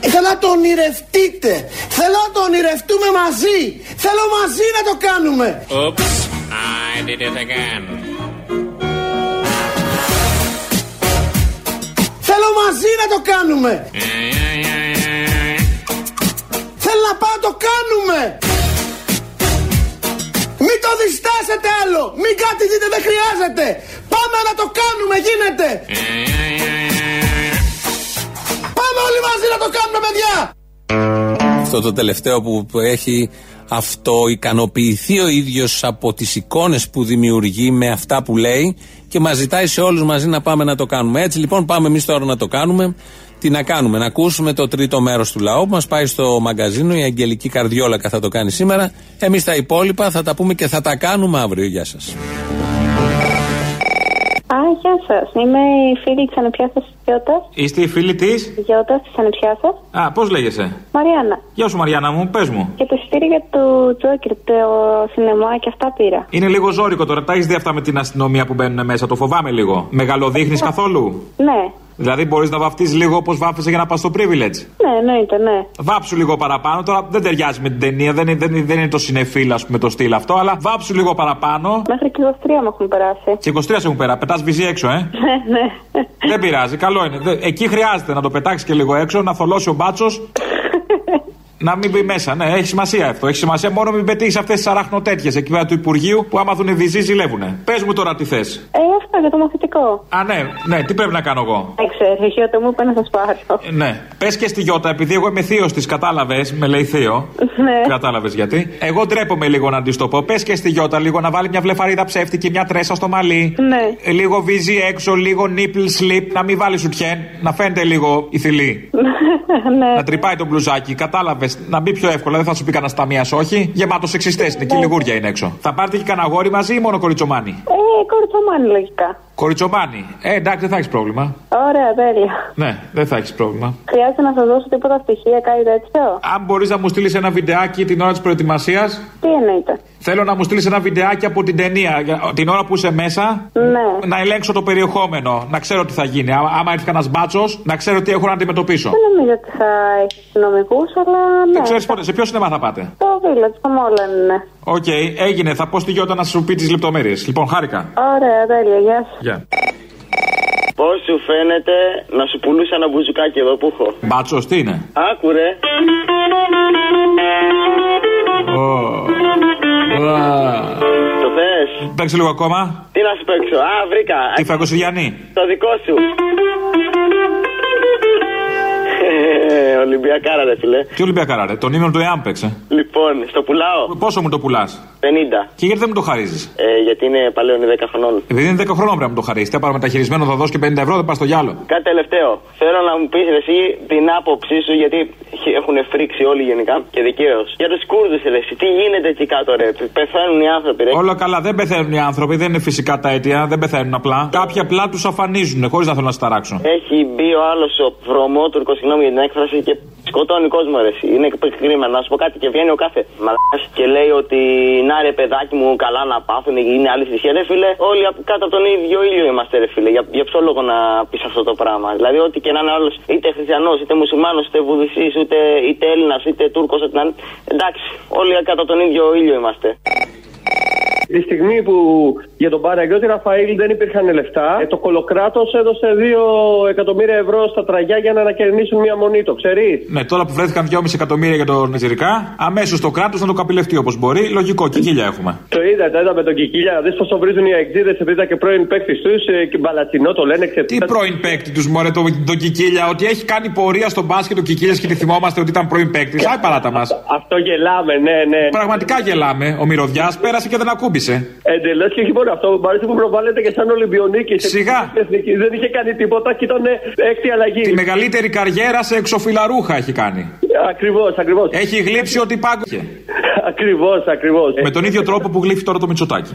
S1: Θέλω να το ονειρευτείτε. Θέλω να το ονειρευτούμε μαζί. Θέλω μαζί να το κάνουμε.
S2: Oops, I did it again.
S1: Θέλω μαζί να το κάνουμε. Θέλω να πάω να το κάνουμε. Μην το διστάσετε άλλο. Μην κάτι δείτε δεν χρειάζεται. Πάμε να το κάνουμε γίνεται. Πάμε όλοι μαζί να το κάνουμε παιδιά.
S4: Αυτό το τελευταίο που, που έχει αυτό ικανοποιηθεί ο ίδιος από τις εικόνες που δημιουργεί με αυτά που λέει και μας ζητάει σε όλους μαζί να πάμε να το κάνουμε. Έτσι λοιπόν πάμε εμείς τώρα να το κάνουμε. Τι να κάνουμε, να ακούσουμε το τρίτο μέρος του λαού που μας πάει στο μαγκαζίνο, η Αγγελική Καρδιόλακα θα το κάνει σήμερα. Εμείς τα υπόλοιπα θα τα πούμε και θα τα κάνουμε αύριο. Γεια σας.
S31: Α, γεια σας. Είμαι η φίλη της ανεπιάστα Γιώτας.
S15: Είστε η φίλη της;
S31: Γιώτας της ανεπιάστα.
S15: Α, πώς λέγεσαι;
S31: Μαριάννα.
S15: Γεια σου, Μαριάννα μου, πες μου.
S31: Και το εισιτήριο για το Τζόκερ, το σινεμά και αυτά πήρα.
S15: Είναι λίγο ζώρικο τώρα. Τα έχεις δει αυτά με την αστυνομία που μπαίνουν μέσα; Το φοβάμαι λίγο. Μεγαλοδείχνεις καθόλου;
S31: Ναι,
S15: Δηλαδή μπορείς να βαφτεί λίγο όπως βάφεσαι για να πας στο privilege.
S31: ναι, εννοείται, ναι.
S15: Βάψου λίγο παραπάνω. Τώρα δεν ταιριάζει με την ταινία, δεν, είναι- δεν, είναι- δεν είναι το συνεφίλ, ας πούμε, το στυλ αυτό. Αλλά βάψου λίγο παραπάνω.
S31: Μέχρι και 23 μου έχουν περάσει.
S15: Και 23 σε έχουν πέρα. Πετάς βυζί έξω, ε.
S31: Ναι, ναι.
S15: δεν πειράζει, καλό είναι. Δε- Εκεί χρειάζεται να το πετάξεις και λίγο έξω, να θολώσει ο μπάτσος. <laughs> Να μην μπει μέσα, ναι, έχει σημασία αυτό. Έχει σημασία μόνο μην πετύχεις αυτές τις αράχνοτέτιε εκεί πέρα του Υπουργείου που άμα δουν βυζί ζηλεύουνε. Πες μου τώρα τι θες.
S31: Ε, αυτό για το μαθητικό.
S15: Α, ναι, ναι, τι πρέπει να κάνω εγώ;
S31: Δεν ξέρω, η Γιώτα μου είπε να σας πάρω.
S15: Ε, Ναι. Πες και στη Γιώτα, επειδή εγώ είμαι θείος της, κατάλαβες, με λέει θείο.
S31: Ναι.
S15: Κατάλαβες γιατί. Εγώ ντρέπομαι λίγο να της το πω. Πες και στη Γιώτα λίγο να βάλει μια βλεφαρίδα ψεύτικη, μια τρέσα στο μαλλί.
S31: Ναι.
S15: Ε, Λίγο βυζί έξω, λίγο nipple slip, να μην βάλει σουτιέν, να φαίνεται λίγο η θηλή. <laughs>
S31: ναι.
S15: Να τρυπάει το μπλουζάκι, κατάλαβες. Να μπει πιο εύκολα, δεν θα σου πει κανένα ταμεία όχι. Γεμάτος σεξιστέ είναι, εκεί λιγούρια είναι έξω. Θα πάρετε και κανένα αγόρι μαζί ή μόνο κοριτσομάνι;
S31: Ε, κοριτσομάνι λογικά.
S15: Κοριτσομάνι. Ε, εντάξει, δεν θα έχεις πρόβλημα.
S31: Ωραία, τέλεια.
S15: Ναι, δεν θα έχεις πρόβλημα.
S31: Χρειάζεται να σας δώσω τίποτα στοιχεία, κάτι τέτοιο;
S15: Αν μπορείς να μου στείλεις ένα βιντεάκι την ώρα της προετοιμασίας,
S31: Τι εννοείται.
S15: θέλω να μου στείλεις ένα βιντεάκι από την ταινία για- την ώρα που είσαι μέσα.
S31: Ναι.
S15: Να ελέγξω το περιεχόμενο, να ξέρω τι θα γίνει. Άμα άμα έρθει κανένας μπάτσος, να ξέρω τι έχω να αντιμετωπίσω.
S31: Δεν νομίζω ότι θα έχεις αστυνομικού, αλλά ναι.
S15: Δεν ξέρεις πότε, σε ποιο σινεμά θα πάτε;
S31: Το Village, το Μόλαν είναι.
S15: Οκ, έγινε. Θα πω στη Γιώτα να σου πει τις λεπτομέρειες. Λοιπόν, χάρηκα.
S31: Ωραία, τέλεια, γεια σα.
S15: Γεια.
S32: Πώς σου φαίνεται να σου πουλούσα ένα μπουζουκάκι εδώ που έχω;
S15: Μπάτσος, τι είναι;
S32: Άκου ρε. Το θες;
S15: Παίξε λίγο ακόμα.
S32: Τι να σου παίξω; Α, βρήκα.
S15: Τη Φραγκοσυριανή.
S32: Το δικό σου. Ε, Ολυμπιακάρα, ρε φιλέ.
S15: Τι Ολυμπιακάρα, ρε. Τον ύμνο του ΕΑΜ παίξε.
S32: Λοιπόν, στο πουλάω.
S15: Πόσο μου το πουλάς;
S32: 50.
S15: Και γιατί δεν μου το χαρίζεις;
S32: Ε, γιατί είναι παλαιόν 10 χρονών.
S15: Επειδή είναι 10 χρόνων πρέπει να μου το χαρίσει. Τι πάρω μεταχειρισμένο, θα δώσει και 50 ευρώ, δεν πας στο γυάλο.
S32: Κάτι τελευταίο. Θέλω να μου πεις εσύ την άποψή σου, γιατί έχουν φρίξει όλοι γενικά και δικαίως. Για τους Κούρδους, ρε. εσύ, Τι γίνεται εκεί κάτω, ρε. Πεθαίνουν οι άνθρωποι, ρε.
S15: Όλα καλά, δεν πεθαίνουν οι άνθρωποι, δεν είναι φυσικά τα αίτια, δεν πεθαίνουν απλά. Κάποιοι απλά τους αφανίζουν, χωρίς να θέλω να σταράξω.
S32: Έχει μπει ο άλλος ο βρωμότουρκος, συγγνώμη για την έκφραση, και σκοτώνει κόσμο, ρε. εσύ. Είναι κρίμα. Να σου πω κάτι και βγαίνει ο κάθε μαλάκα και λέει ότι να ρε παιδάκι μου, καλά να πάθουν, είναι άλλη θρησκεία. Ρε φίλε, όλοι απ- κάτω από τον ίδιο ήλιο είμαστε, ρε φίλε. Για, για ποιο λόγο να πεις αυτό το πράγμα. Δηλαδή, ό,τι και να είναι άλλος, είτε χριστιανός, είτε μουσουλμάνος, είτε βουδιστής, είτε, είτε Έλληνας, είτε Τούρκος, είτε να είναι. Εντάξει, όλοι κάτω από τον ίδιο ήλιο είμαστε.
S30: Τη στιγμή που για τον Παναγιώτη Ραφαήλ δεν υπήρχαν λεφτά, ε, το κολοκράτος έδωσε 2 εκατομμύρια ευρώ στα τραγιά για να ανακαιρνήσουν μια μονή, το ξέρεις;
S15: Ναι, τώρα που βρέθηκαν 2,5 εκατομμύρια για τον Νιζερικά, αμέσως το κράτος να το καπηλευτεί όπως μπορεί. Λογικό, κικίλια έχουμε.
S30: Το είδατε, είδα με τον Κικίλια, δεις πόσο βρίζουν οι αεξίδες επειδή ήταν και πρώην παίκτης τους ε, και μπαλατσινό το λένε
S15: Τι πρώην παίκτη τους, Μωρέ, τον το Κικίλια, ότι έχει κάνει πορεία στον μπάσκετ ο Κικίλιας και τη θυμόμαστε ότι ήταν πρώην παίκτης. Άι παράτα μας.
S30: Αυτό γελάμε, ναι, ναι.
S15: Πραγματικά γελάμε. Ο μυρωδιάς πέρασε και δεν ακούμπησε.
S30: Εντελώς και όχι μόνο αυτό. Μ' αρέσει που προβάλλεται και σαν Ολυμπιονίκη.
S15: Σιγά.
S30: Δεν είχε κάνει τίποτα και ήταν έκτη αλλαγή.
S15: Τη μεγαλύτερη καριέρα σε εξοφυλαρούχα έχει κάνει.
S30: Ακριβώς, ακριβώς.
S15: Έχει γλύψει ότι πάγωσε.
S30: ακριβώς, ακριβώς.
S15: Με τον ίδιο τρόπο που γλύφει τώρα το Μητσοτάκι.